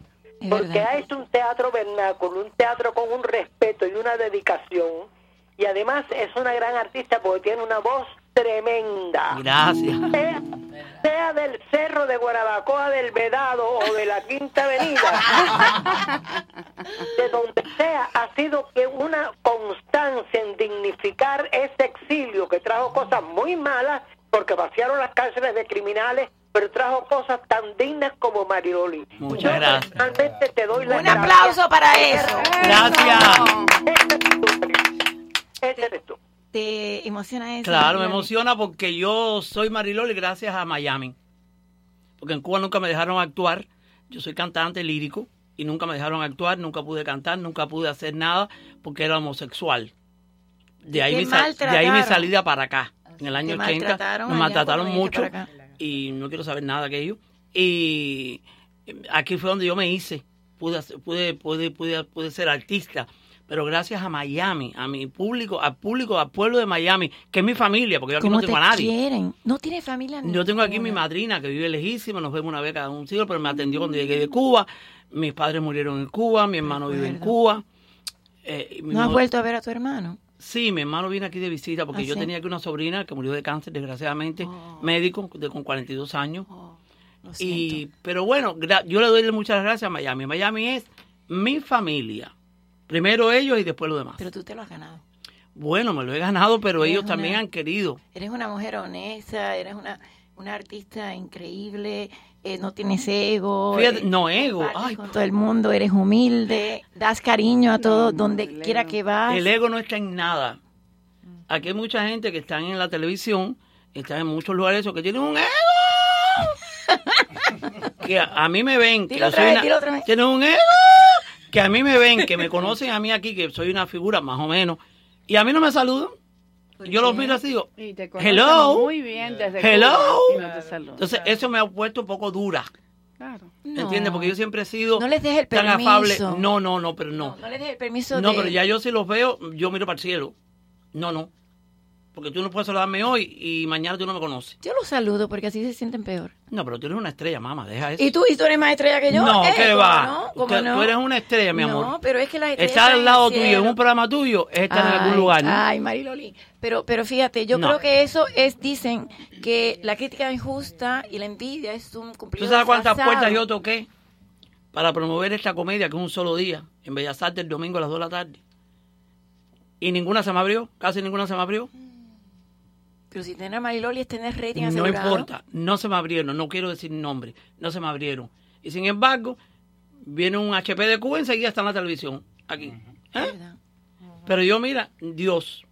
Porque ha hecho un teatro vernáculo, un teatro con un respeto y una dedicación. Y además es una gran artista porque tiene una voz tremenda. gracias. Sea, sea del Cerro de Guarabacoa del Vedado o de la Quinta Avenida, de donde sea, ha sido que una constancia en dignificar ese exilio que trajo cosas muy malas porque vaciaron las cárceles de criminales, pero trajo cosas tan dignas como Mariloli. Muchas gracias. Realmente te doy la Un aplauso para eso. Gracias. Ese eres tú. ¿Te emociona eso? Claro, me Mariloli? emociona porque yo soy Mariloli gracias a Miami. Porque en Cuba nunca me dejaron actuar. Yo soy cantante lírico y nunca me dejaron actuar, nunca pude cantar, nunca pude hacer nada porque era homosexual. De ahí, mi, de ahí mi salida para acá. En el año Te 80 maltrataron me maltrataron mucho. Y no quiero saber nada de aquello. Y aquí fue donde yo me hice. Pude, hacer- pude, pude, pude, pude ser artista. Pero gracias a Miami, a mi público, al público, al pueblo de Miami, que es mi familia, porque yo aquí ¿Cómo no te tengo a nadie. quieren? No tiene familia. Yo tengo aquí mi madrina que vive lejísima, nos vemos una vez cada un siglo, pero me atendió cuando llegué de Cuba. Mis padres murieron en Cuba, mi hermano vive en Cuba. Eh, mi ¿No has vuelto a ver a tu hermano? Sí, mi hermano vino aquí de visita porque ¿Ah, yo sí? tenía aquí una sobrina que murió de cáncer, desgraciadamente, médico, de, con 42 años. y Pero bueno, yo le doy muchas gracias a Miami. Miami es mi familia. Primero ellos y después los demás. Pero tú te lo has ganado. Bueno, me lo he ganado, pero Eres ellos una- también han querido. Eres una mujer honesta, eres una, una artista increíble, eh, no tienes ego. Fíjate, eh, no ego. Ay, con todo el mundo, eres humilde, das cariño a todos donde quiera que vas. El ego no está en nada. Aquí hay mucha gente que están en la televisión, están en muchos lugares que tienen un ego. <laughs> que a, a mí me ven, que Dilo yo otra soy vez, una- dilo otra vez. tienen un ego. Que a mí me ven, que me conocen a mí aquí, que soy una figura más o menos, y a mí no me saludan. Yo los miro así y digo, Y te hello. muy bien desde Hello. No saludan. Entonces, eso me ha puesto un poco dura. Claro. ¿Entiendes? Porque yo siempre he sido No les dejes el tan afable. No, no, no, pero no. No le des el permiso No, de... pero ya yo si los veo, yo miro para el cielo. No, no. Porque tú no puedes saludarme hoy y mañana tú no me conoces. Yo los saludo porque así se sienten peor. No, pero tú eres una estrella, mamá, deja eso. ¿Y tú, y tú eres más estrella que yo? No, Eh, ¿qué ¿cómo va? no? ¿Cómo Tú- no? Tú eres una estrella, mi amor. No, pero es que las estrellas Estar al lado tuyo en un programa tuyo es estar en algún lugar, ¿no? Ay, Mariloli. Pero, pero fíjate, yo No. creo que eso es, dicen, que la crítica injusta y la envidia es un ¿Tú cumplido sabes cuántas puertas yo toqué para promover esta comedia que es un solo día en Bellas Artes el domingo a las 2 de la tarde? Y ninguna se me abrió, casi ninguna se me abrió. Pero si tener a Mariloli es tener rating No asegurado. importa, no se me abrieron, no quiero decir nombre, no se me abrieron. Y sin embargo, viene un HP de Cuba y enseguida está en la televisión, aquí. ¿Eh? Pero yo, mira, Dios,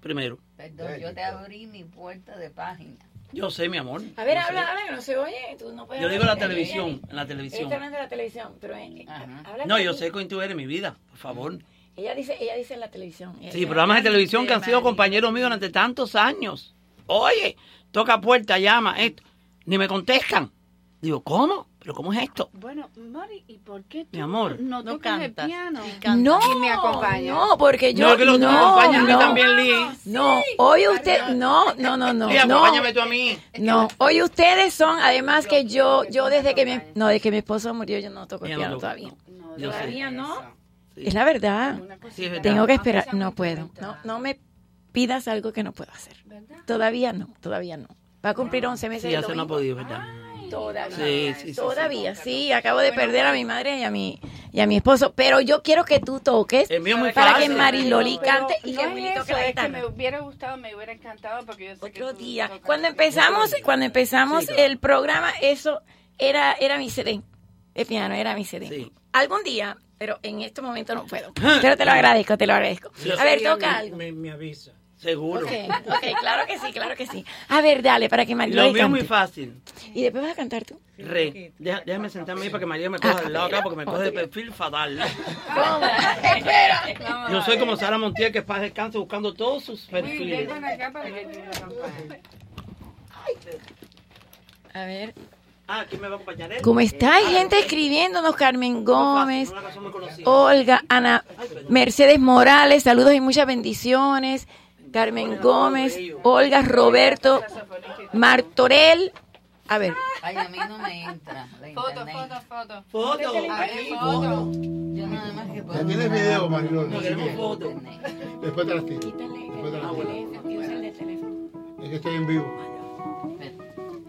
primero. Perdón, yo te abrí mi puerta de página. Yo sé, mi amor. A ver, yo sé. habla, habla, que no se oye. Tú no puedes Yo digo en la televisión, en la televisión. está hablando de la televisión, pero eh, habla No, yo sé quién tú eres, mi vida, por favor. Ella dice, ella dice en la televisión. Sí, programas de televisión que han sido compañeros míos durante tantos años. Oye, toca puerta, llama, esto. Ni me contestan. Digo, ¿cómo? ¿Pero cómo es esto? Bueno, Mari, ¿y por qué tú Mi amor. no, No tocas cantas, el piano? No, y me acompañas. no, porque yo No, que los no, acompañan a mí no. también, Lee. No, hoy usted, no, no, no, no, no. acompáñame tú a mí. No, hoy ustedes son, además que yo, yo desde que mi, no, desde que mi esposo murió, yo no toco el no piano todavía. Todavía no. Es la verdad. Sí, es verdad. Tengo que esperar, no puedo. No, no me pidas algo que no puedo hacer. Todavía no, todavía no. Va a cumplir 11 meses. Sí, ya se no ha podido, ¿verdad? Todavía. Sí, sí, sí, Todavía, sí. Acabo de perder a mi madre y a mi, y a mi esposo. Pero yo quiero que tú toques El mío es muy para que. Mariloli Pero cante y no que es eso, que guitarra. me hubiera gustado, me hubiera encantado porque yo sé Otro día. Cuando empezamos, cuando empezamos Sí, claro. el programa, eso era, era mi CD. El piano era mi CD. Algún día, pero en este momento no puedo. <laughs> Pero te lo agradezco, te lo agradezco. A ver, toca algo. Me, me avisa. Seguro. Ok, <laughs> ok, claro que sí, claro que sí. A ver, dale, para que Mariloli Lo es muy fácil. Y después vas a cantar tú. Re. Deja- déjame sentarme ahí para que María me coja del lado acá porque me coge de perfil fatal. <laughs> Yo soy como Sara Montiel que pasa descanso buscando todos sus perfiles. A ver. Ah, ¿quién me va a acompañar? él? ¿Cómo está? Hay gente escribiéndonos, Carmen Gómez, Olga, Ana Mercedes Morales, saludos y muchas bendiciones. Carmen Gómez, Olga, Roberto, Martorell. A ver, Ay, a mí no me entra Foto, foto, foto. Foto. A ver, foto. Yo nada más que puedo. Ya tienes video, Marilón. No queremos foto. Después te las tiro. Después te las tiro. Es que estoy en vivo.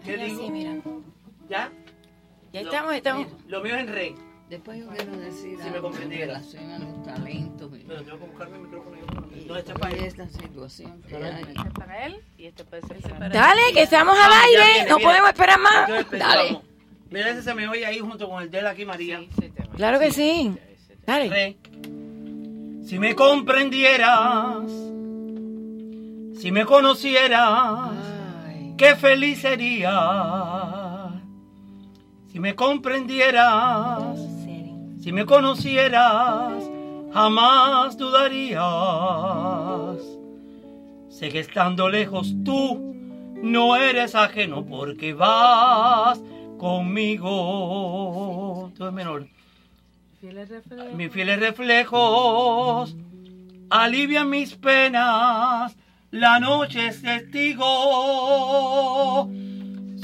¿Qué digo? Sí, mira. ¿Ya? Ya estamos, estamos. Lo mío es en re. Después yo quiero decir Si me en comprendiera. relación a los talentos y, Pero tengo que buscar mi micrófono. No, este es y para él. esta situación que hay. Este es para él y este puede ser para Dale, que estamos al Ah, aire, viene, no mira. podemos esperar más. Entonces, Dale. Mira, ese se me oye ahí junto con el de él aquí, María. Claro que sí. Dale. Si me comprendieras, si me conocieras, qué feliz sería. Me comprendieras, si me conocieras, jamás dudarías. Sé que estando lejos tú no eres ajeno porque vas conmigo. Tú es menor. Mis fieles reflejos alivian mis penas. La noche es testigo.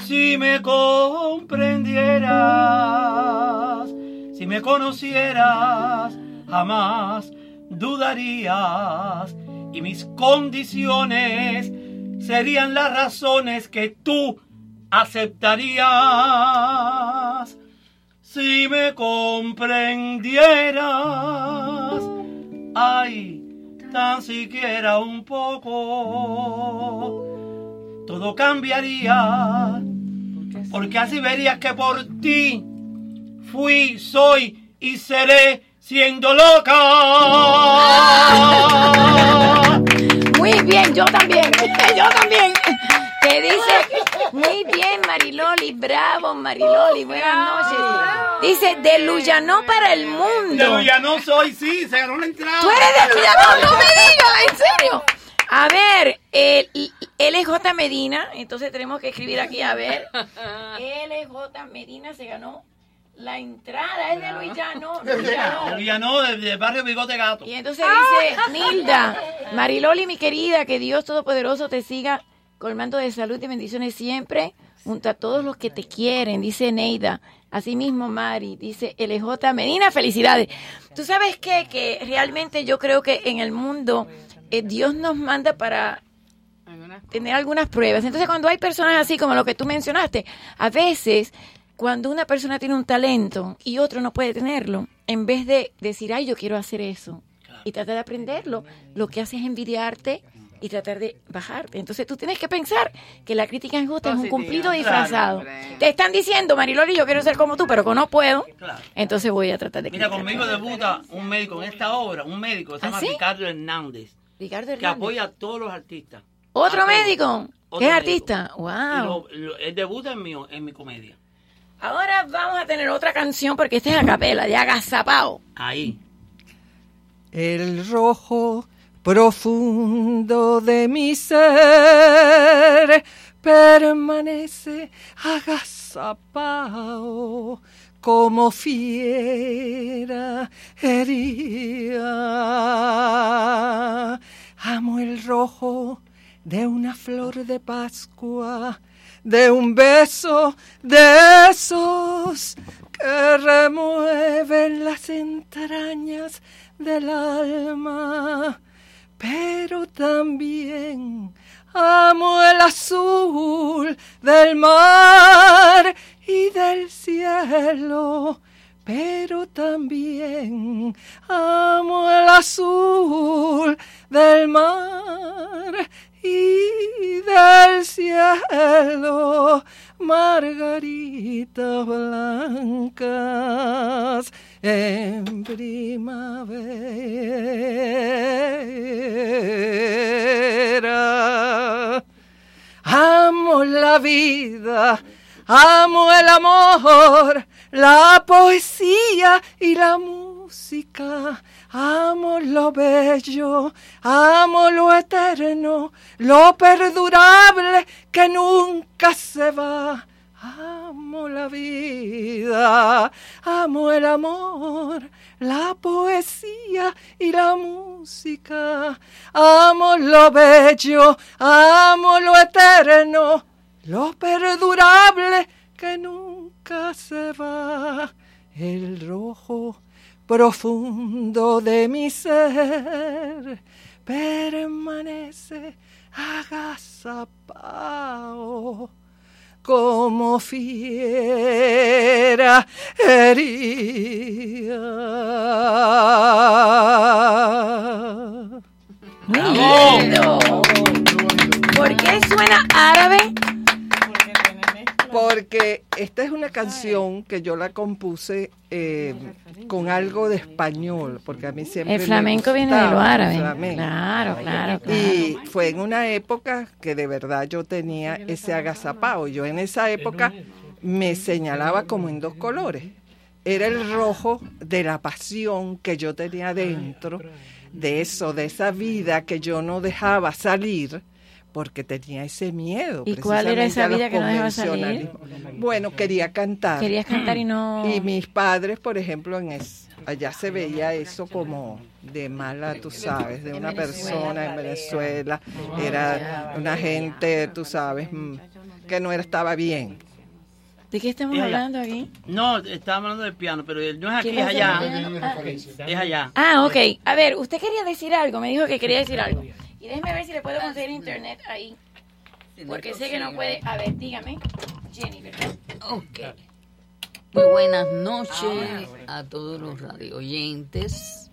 Si me comprendieras, si me conocieras, jamás dudarías. Y mis condiciones serían las razones que tú aceptarías. Si me comprendieras, ay, tan siquiera un poco, todo cambiaría, porque así verías que por ti fui, soy y seré siendo loca. Muy bien, yo también, <laughs> yo también. Que dice, muy bien, Mariloli, bravo, Mariloli, buenas noches. Dice, de Luyanó para el mundo. De ya no soy, sí, se ganó la entrada. Tú eres de Luyanó, no me digas, en serio. A ver, el, LJ Medina, entonces tenemos que escribir aquí, a ver. <laughs> LJ Medina se ganó la entrada, es de Luyanó. Luyanó. Ya no, del del barrio Bigote Gato. Y entonces dice <laughs> Nilda, Mariloli, mi querida, que Dios Todopoderoso te siga colmando de salud y bendiciones siempre, junto a todos los que te quieren, dice Neida. Asimismo, Mari, dice LJ Medina, felicidades. Tú sabes qué? que realmente yo creo que en el mundo eh, Dios nos manda para tener algunas pruebas. Entonces, cuando hay personas así como lo que tú mencionaste, a veces cuando una persona tiene un talento y otro no puede tenerlo, en vez de decir, ay, yo quiero hacer eso y tratar de aprenderlo, lo que hace es envidiarte y tratar de bajarte. Entonces tú tienes que pensar que la crítica injusta es un cumplido claro, disfrazado. hombre. Te están diciendo, Mariloli, yo quiero ser como tú, pero que no puedo. Claro. Entonces voy a tratar de Mira, conmigo debuta un médico en esta obra, un médico que se ¿Ah, llama sí? Ricardo Hernández, Ricardo que apoya a todos los artistas. ¿Otro médico? Otro ¿Que es médico. artista? Y ¡Wow! lo- lo- él debuta en mi, en mi comedia. Ahora vamos a tener otra canción porque esta es a capela, de agazapao. Ahí. El rojo profundo de mi ser permanece agazapao como fiera herida. Amo el rojo de una flor de Pascua, de un beso de esos que remueven las entrañas del alma, pero también amo el azul del mar y del cielo, pero también amo el azul del mar y del cielo, margaritas blancas en primavera. Amo la vida, amo el amor, la poesía y la música. Amo lo bello, amo lo eterno, lo perdurable que nunca se va. Amo la vida, amo el amor, la poesía y la música. Amo lo bello, amo lo eterno, lo perdurable que nunca se va. El rojo profundo de mi ser permanece agazapao como fiera herida. Muy lindo. ¿Por qué suena árabe? Porque esta es una canción que yo la compuse eh, con algo de español, porque a mí siempre El me flamenco viene de lo gustaba el árabe. flamenco. Claro, claro, claro. Y fue en una época que de verdad yo tenía ese agazapao. Yo en esa época me señalaba como en dos colores. Era el rojo de la pasión que yo tenía dentro, de eso, de esa vida que yo no dejaba salir porque tenía ese miedo. ¿Y cuál era esa precisamente a los vida que no dejaba salir? convencionalismos. Bueno, quería cantar. Querías cantar y no... Y mis padres, por ejemplo, en es- allá se veía eso como de mala, tú sabes, de una persona en Venezuela. Era una gente, tú sabes, mm, que no estaba bien. ¿De qué estamos Es hablando aquí? No, estábamos hablando del piano, pero no es aquí, ¿Quién es allá. piano? Es allá. Ah, ok. A ver, usted quería decir algo, me dijo que quería decir algo. Y déjeme ver si le puedo conseguir internet ahí. Porque sé que no puede. A ver, dígame. Jenny, ¿verdad? Ok. Muy buenas noches a todos los radio oyentes.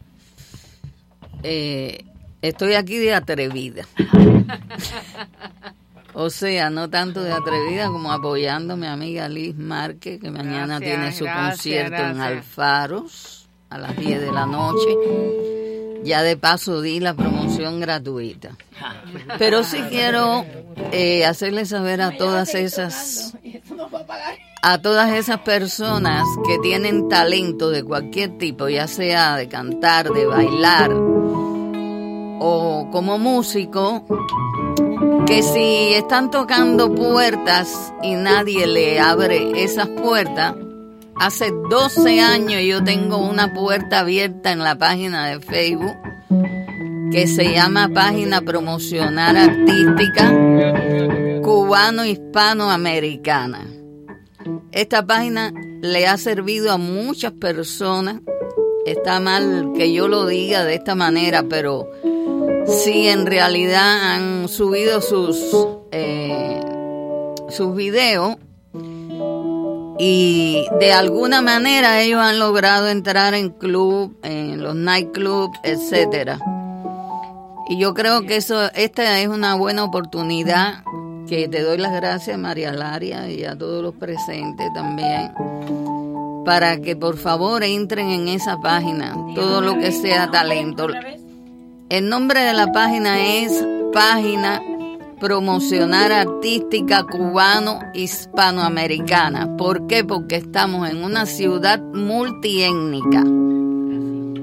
Eh, estoy aquí de atrevida. <laughs> O sea, no tanto de atrevida como apoyando a mi amiga Liz Márquez, que mañana Gracias, tiene su gracias, concierto en. Alfaros a las 10 de la noche. Ya de paso di la promoción gratuita. Pero sí quiero eh, hacerle saber a todas esas a todas esas personas que tienen talento de cualquier tipo, ya sea de cantar, de bailar o como músico, que si están tocando puertas y nadie le abre esas puertas, hace 12 años yo tengo una puerta abierta en la página de Facebook que se llama Página Promocionar Artística Cubano-Hispanoamericana. Esta página le ha servido a muchas personas. Está mal que yo lo diga de esta manera, pero sí en realidad han subido sus, eh, sus videos y de alguna manera ellos han logrado entrar en club, en los nightclubs, etcétera. Y yo creo que eso, esta es una buena oportunidad que te doy las gracias María Laria y a todos los presentes también para que por favor entren en esa página, todo lo que sea talento. El nombre de la página es Página Promocionar Artística Cubano Hispanoamericana. ¿Por qué? Porque estamos en una ciudad multiétnica.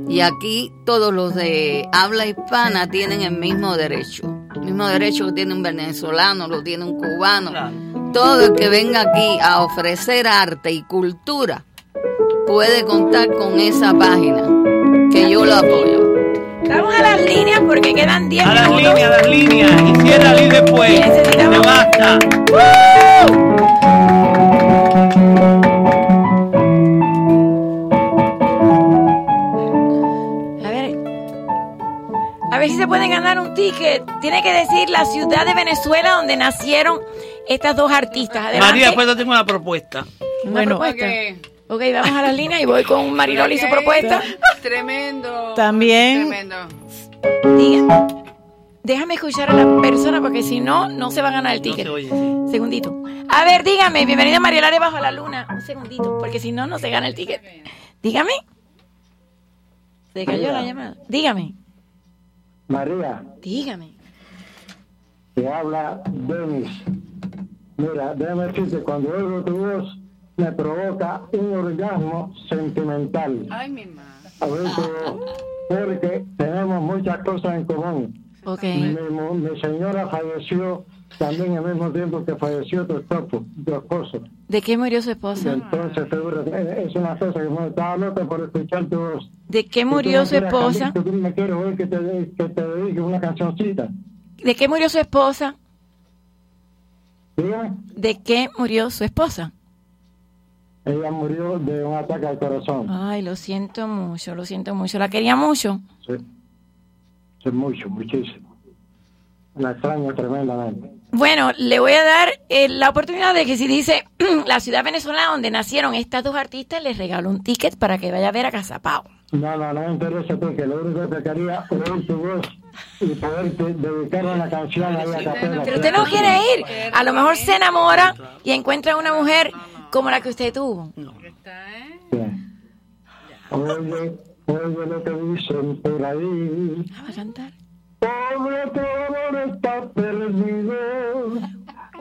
Y aquí todos los de habla hispana tienen el mismo derecho. El mismo derecho que tiene un venezolano, lo tiene un cubano. Todo el que venga aquí a ofrecer arte y cultura puede contar con esa página, que yo lo apoyo. Vamos a las líneas porque quedan 10 A las minutos. líneas, a las líneas. Y cierra Liz después. Y necesitamos- Me basta. A ver. A ver si se pueden ganar un ticket. Tiene que decir la ciudad de Venezuela donde nacieron estas dos artistas. Adelante. María, después yo tengo una propuesta. Una Bueno, propuesta. Ok, vamos a las líneas y voy con Mariloli y su propuesta. <laughs> Tremendo. También. Tremendo. Diga, déjame escuchar a la persona porque si no, no se va a ganar el ticket. se oye, sí. Segundito. A ver, dígame, bienvenida a Mariolare Bajo la Luna. Un segundito, porque si no, no se gana el ticket. Dígame. Se cayó la llamada. Dígame, María, dígame. te habla Denis. Mira, déjame decirte, cuando oigo tu voz, me provoca un orgasmo sentimental. Ay, mi madre. A veces, porque tenemos muchas cosas en común. Ok. Mi, señora falleció también al mismo tiempo que falleció tu esposo. Tu esposo. ¿De qué murió su Y esposa? entonces, seguro, es una cosa que me estaba loca por escuchar tu voz. ¿De qué murió su esposa? cantar, me quieres oír que te, de- que te dedique una cancioncita. ¿De qué murió su esposa? Dígame. ¿De qué murió su esposa? Ella murió de un ataque al corazón. Ay, lo siento mucho, lo siento mucho. ¿La quería mucho? Sí. Sí, mucho, muchísimo. La extraño tremendamente. Bueno, le voy a dar eh, la oportunidad de que si dice <clears throat> la ciudad venezolana donde nacieron estas dos artistas, les regalo un ticket para que vaya a ver a Casapao. No, no, no me interesa porque lo único que quería oír tu voz y poderte dedicar una canción ahí a capela. Pero usted no quiere ir. A lo mejor se enamora y encuentra una mujer como la que usted tuvo. Oye, oye lo que dicen por ahí. Ah, va a cantar. Pobre amor está perdido.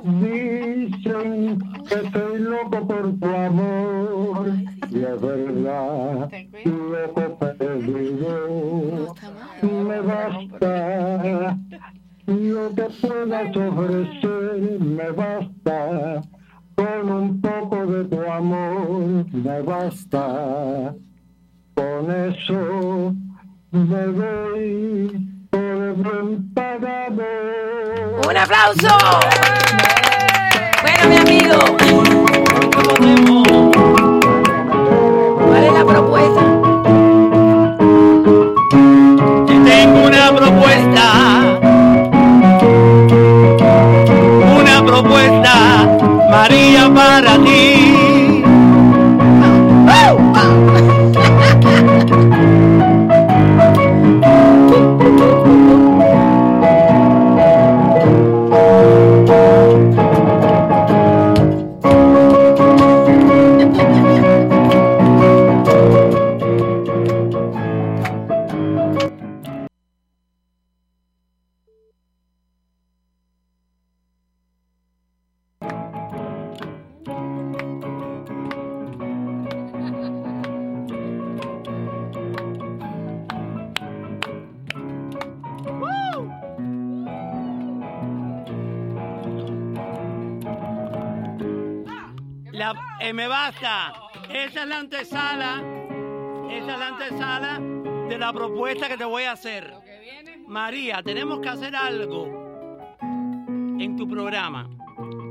Dicen que estoy loco por tu amor. Y es verdad, loco perdido. Me basta lo que puedas ofrecer, me basta. Con un poco de tu amor, me basta. Con eso me doy por pagado. ¡Un aplauso! Bueno, mi amigo. ¿Cuál es la propuesta? María, para ti. Eh, me basta. Esa es la antesala. Esa es la antesala de la propuesta que te voy a hacer. María, tenemos que hacer algo en tu programa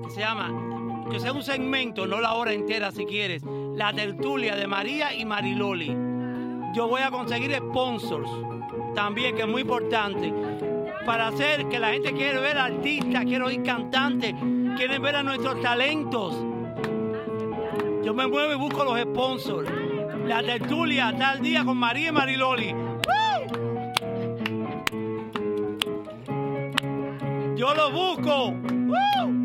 que se llama, que sea un segmento, no la hora entera si quieres, la tertulia de María y Mariloli. Yo voy a conseguir sponsors también, que es muy importante, para hacer que la gente quiere ver artistas, quiere oír cantantes, quieren ver a nuestros talentos. Yo me muevo y busco los sponsors. La tertulia tal día con María y Mariloli. Yo lo busco. Sí.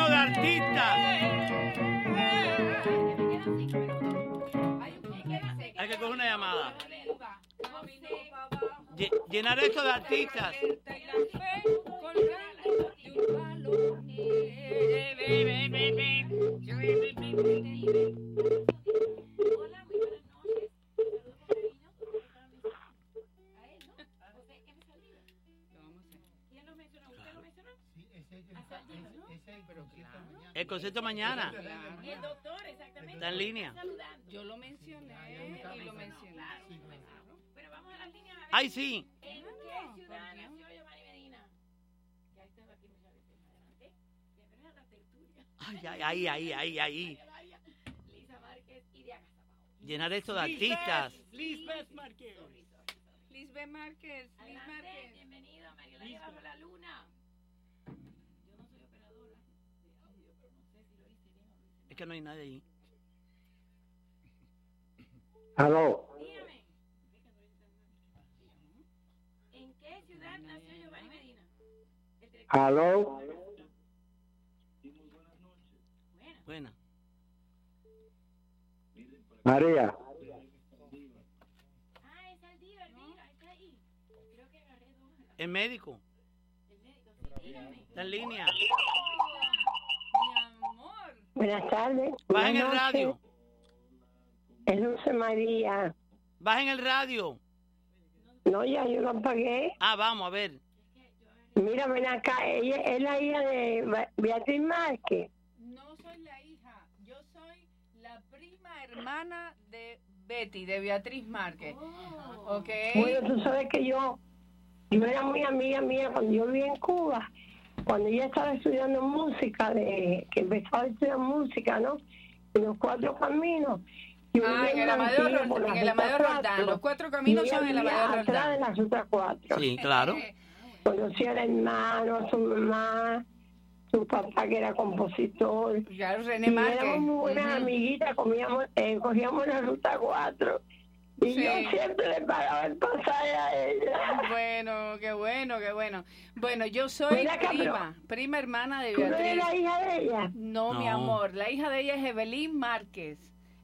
Lleno de artistas. Hay que coger una llamada. Lle- Llenar esto de artistas. Concierto mañana. El doctor, exactamente. Está en línea. Yo lo mencioné y lo mencioné. Pero vamos a las líneas. a ver. Ay, sí. ¿En qué ciudad nació Giovanni Medina? Ya estaba aquí muchas veces adelante. Bienvenido a la tertulia. Ay, ay, ay, ay, ay. Lisa Márquez y de Agazapao. Llenar esto de artistas. Lisbeth Márquez. Lisbeth Márquez. Adelante, Márquez. bienvenido, María bajo la luna. Yo no soy operadora de audio, pero no sé si lo hice bien o lo hice Es que no hay nadie ahí. Aló. Dígame. ¿En qué ciudad nació Giovanni Medina? Aló. Buena. María. Ah, es Aldira, Aldira, está ahí. Creo que agarré dos. El médico. El médico, sí, dígame. Está en línea. Buenas tardes. Bajen el Buenas radio. Es Dulce María. Bajen el radio. No, ya yo lo apagué. Ah, vamos a ver. Mira, ven acá. Ella es la hija de Beatriz Márquez. No soy la hija, yo soy la prima hermana de Betty, de Beatriz Márquez. ¿Ok? Bueno, tú sabes que yo, yo era muy amiga mía cuando yo vivía en Cuba. Cuando ella estaba estudiando música, de que empezaba a estudiar música, ¿no? En los cuatro caminos. Yo Ah, en el la en el. 4, Los cuatro caminos y son en el Amadeo atrás de la Ruta 4. Sí, claro. <laughs> Conocí al hermano, a su mamá, su papá que era compositor. Claro, René y Márquez. éramos muy buenas amiguitas, comíamos, eh, cogíamos la Ruta 4. Y Sí. yo siempre le pagaba el pasaje a ella. Bueno, qué bueno, qué bueno. Bueno, yo soy pero- prima, prima hermana de ¿Tú no Beatriz. eres la hija de ella? No, mi amor, la hija de ella es Evelyn Márquez.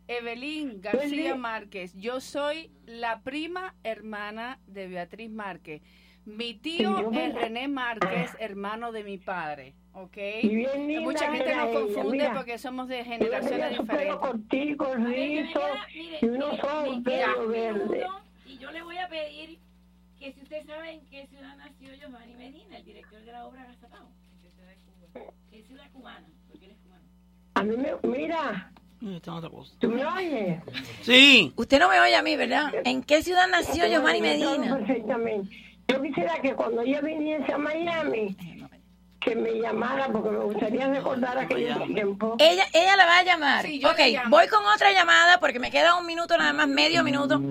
Evelyn García. Márquez. Yo soy la prima hermana de Beatriz Márquez. Mi tío es René Márquez, hermano de mi padre. ¿Ok? Y bien Mucha gente nos confunde mira. porque somos de generaciones diferentes. cortico, rizo, Mire, y unos mire, ojos me queda pelo un verde. minuto Y yo le voy a pedir que si usted sabe en qué ciudad nació Giovanni Medina, el director de la obra Gazapao. ¿En qué ciudad de Cuba? ¿Qué ciudad cubana? Porque él es cubano. A mí me, mira, es. ¿tú me oyes? Sí. Usted no me oye a mí, ¿verdad? ¿En qué ciudad nació Giovanni Yo Medina? Perfectamente. Yo quisiera que cuando ella viniese a Miami, que me llamara, porque me gustaría recordar aquellos tiempos. Ella, ella la va a llamar. Sí, yo ok, voy con otra llamada porque me queda un minuto nada más, medio minuto.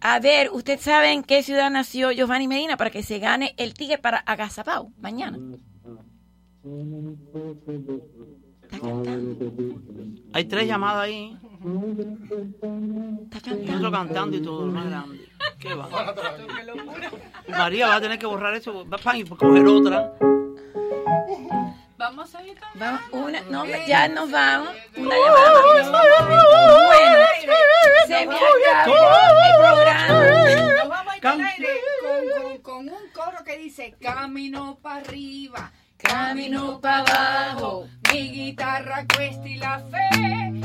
A ver, ¿usted sabe en qué ciudad nació Giovanni Medina para que se gane el ticket para Agazapao mañana? Está cantando. Hay tres llamadas ahí. Está Y otro cantando. cantando y todo, lo más grande. ¿Qué va? María va a tener que borrar eso va para coger otra. Vamos a ir con Vamos, una, no, ya nos vamos. Una llamada. Bueno, se me acabó el programa. Nos vamos a ir al aire con, con, con un coro que dice Camino para arriba, camino para abajo, mi guitarra cuesta y la fe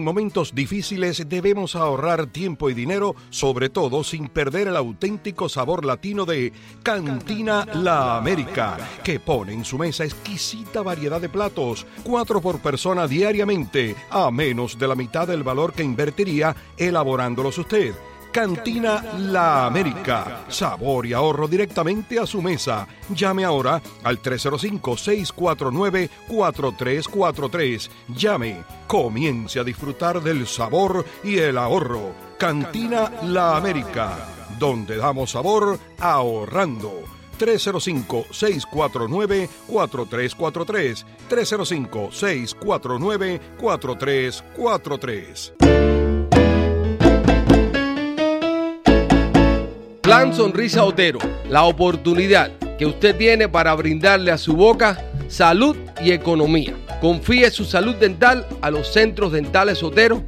En momentos difíciles debemos ahorrar tiempo y dinero, sobre todo sin perder el auténtico sabor latino de Cantina La América, que pone en su mesa exquisita variedad de platos, cuatro por persona diariamente, a menos de la mitad del valor que invertiría elaborándolos usted. Cantina La América. Sabor y ahorro directamente a su mesa. Llame ahora al 305-649-4343. Llame. Comience a disfrutar del sabor y el ahorro. Cantina La América, donde damos sabor ahorrando. 305-649-4343. 305-649-4343. Plan Sonrisa Otero, la oportunidad que usted tiene para brindarle a su boca salud y economía. Confíe su salud dental a los centros dentales Otero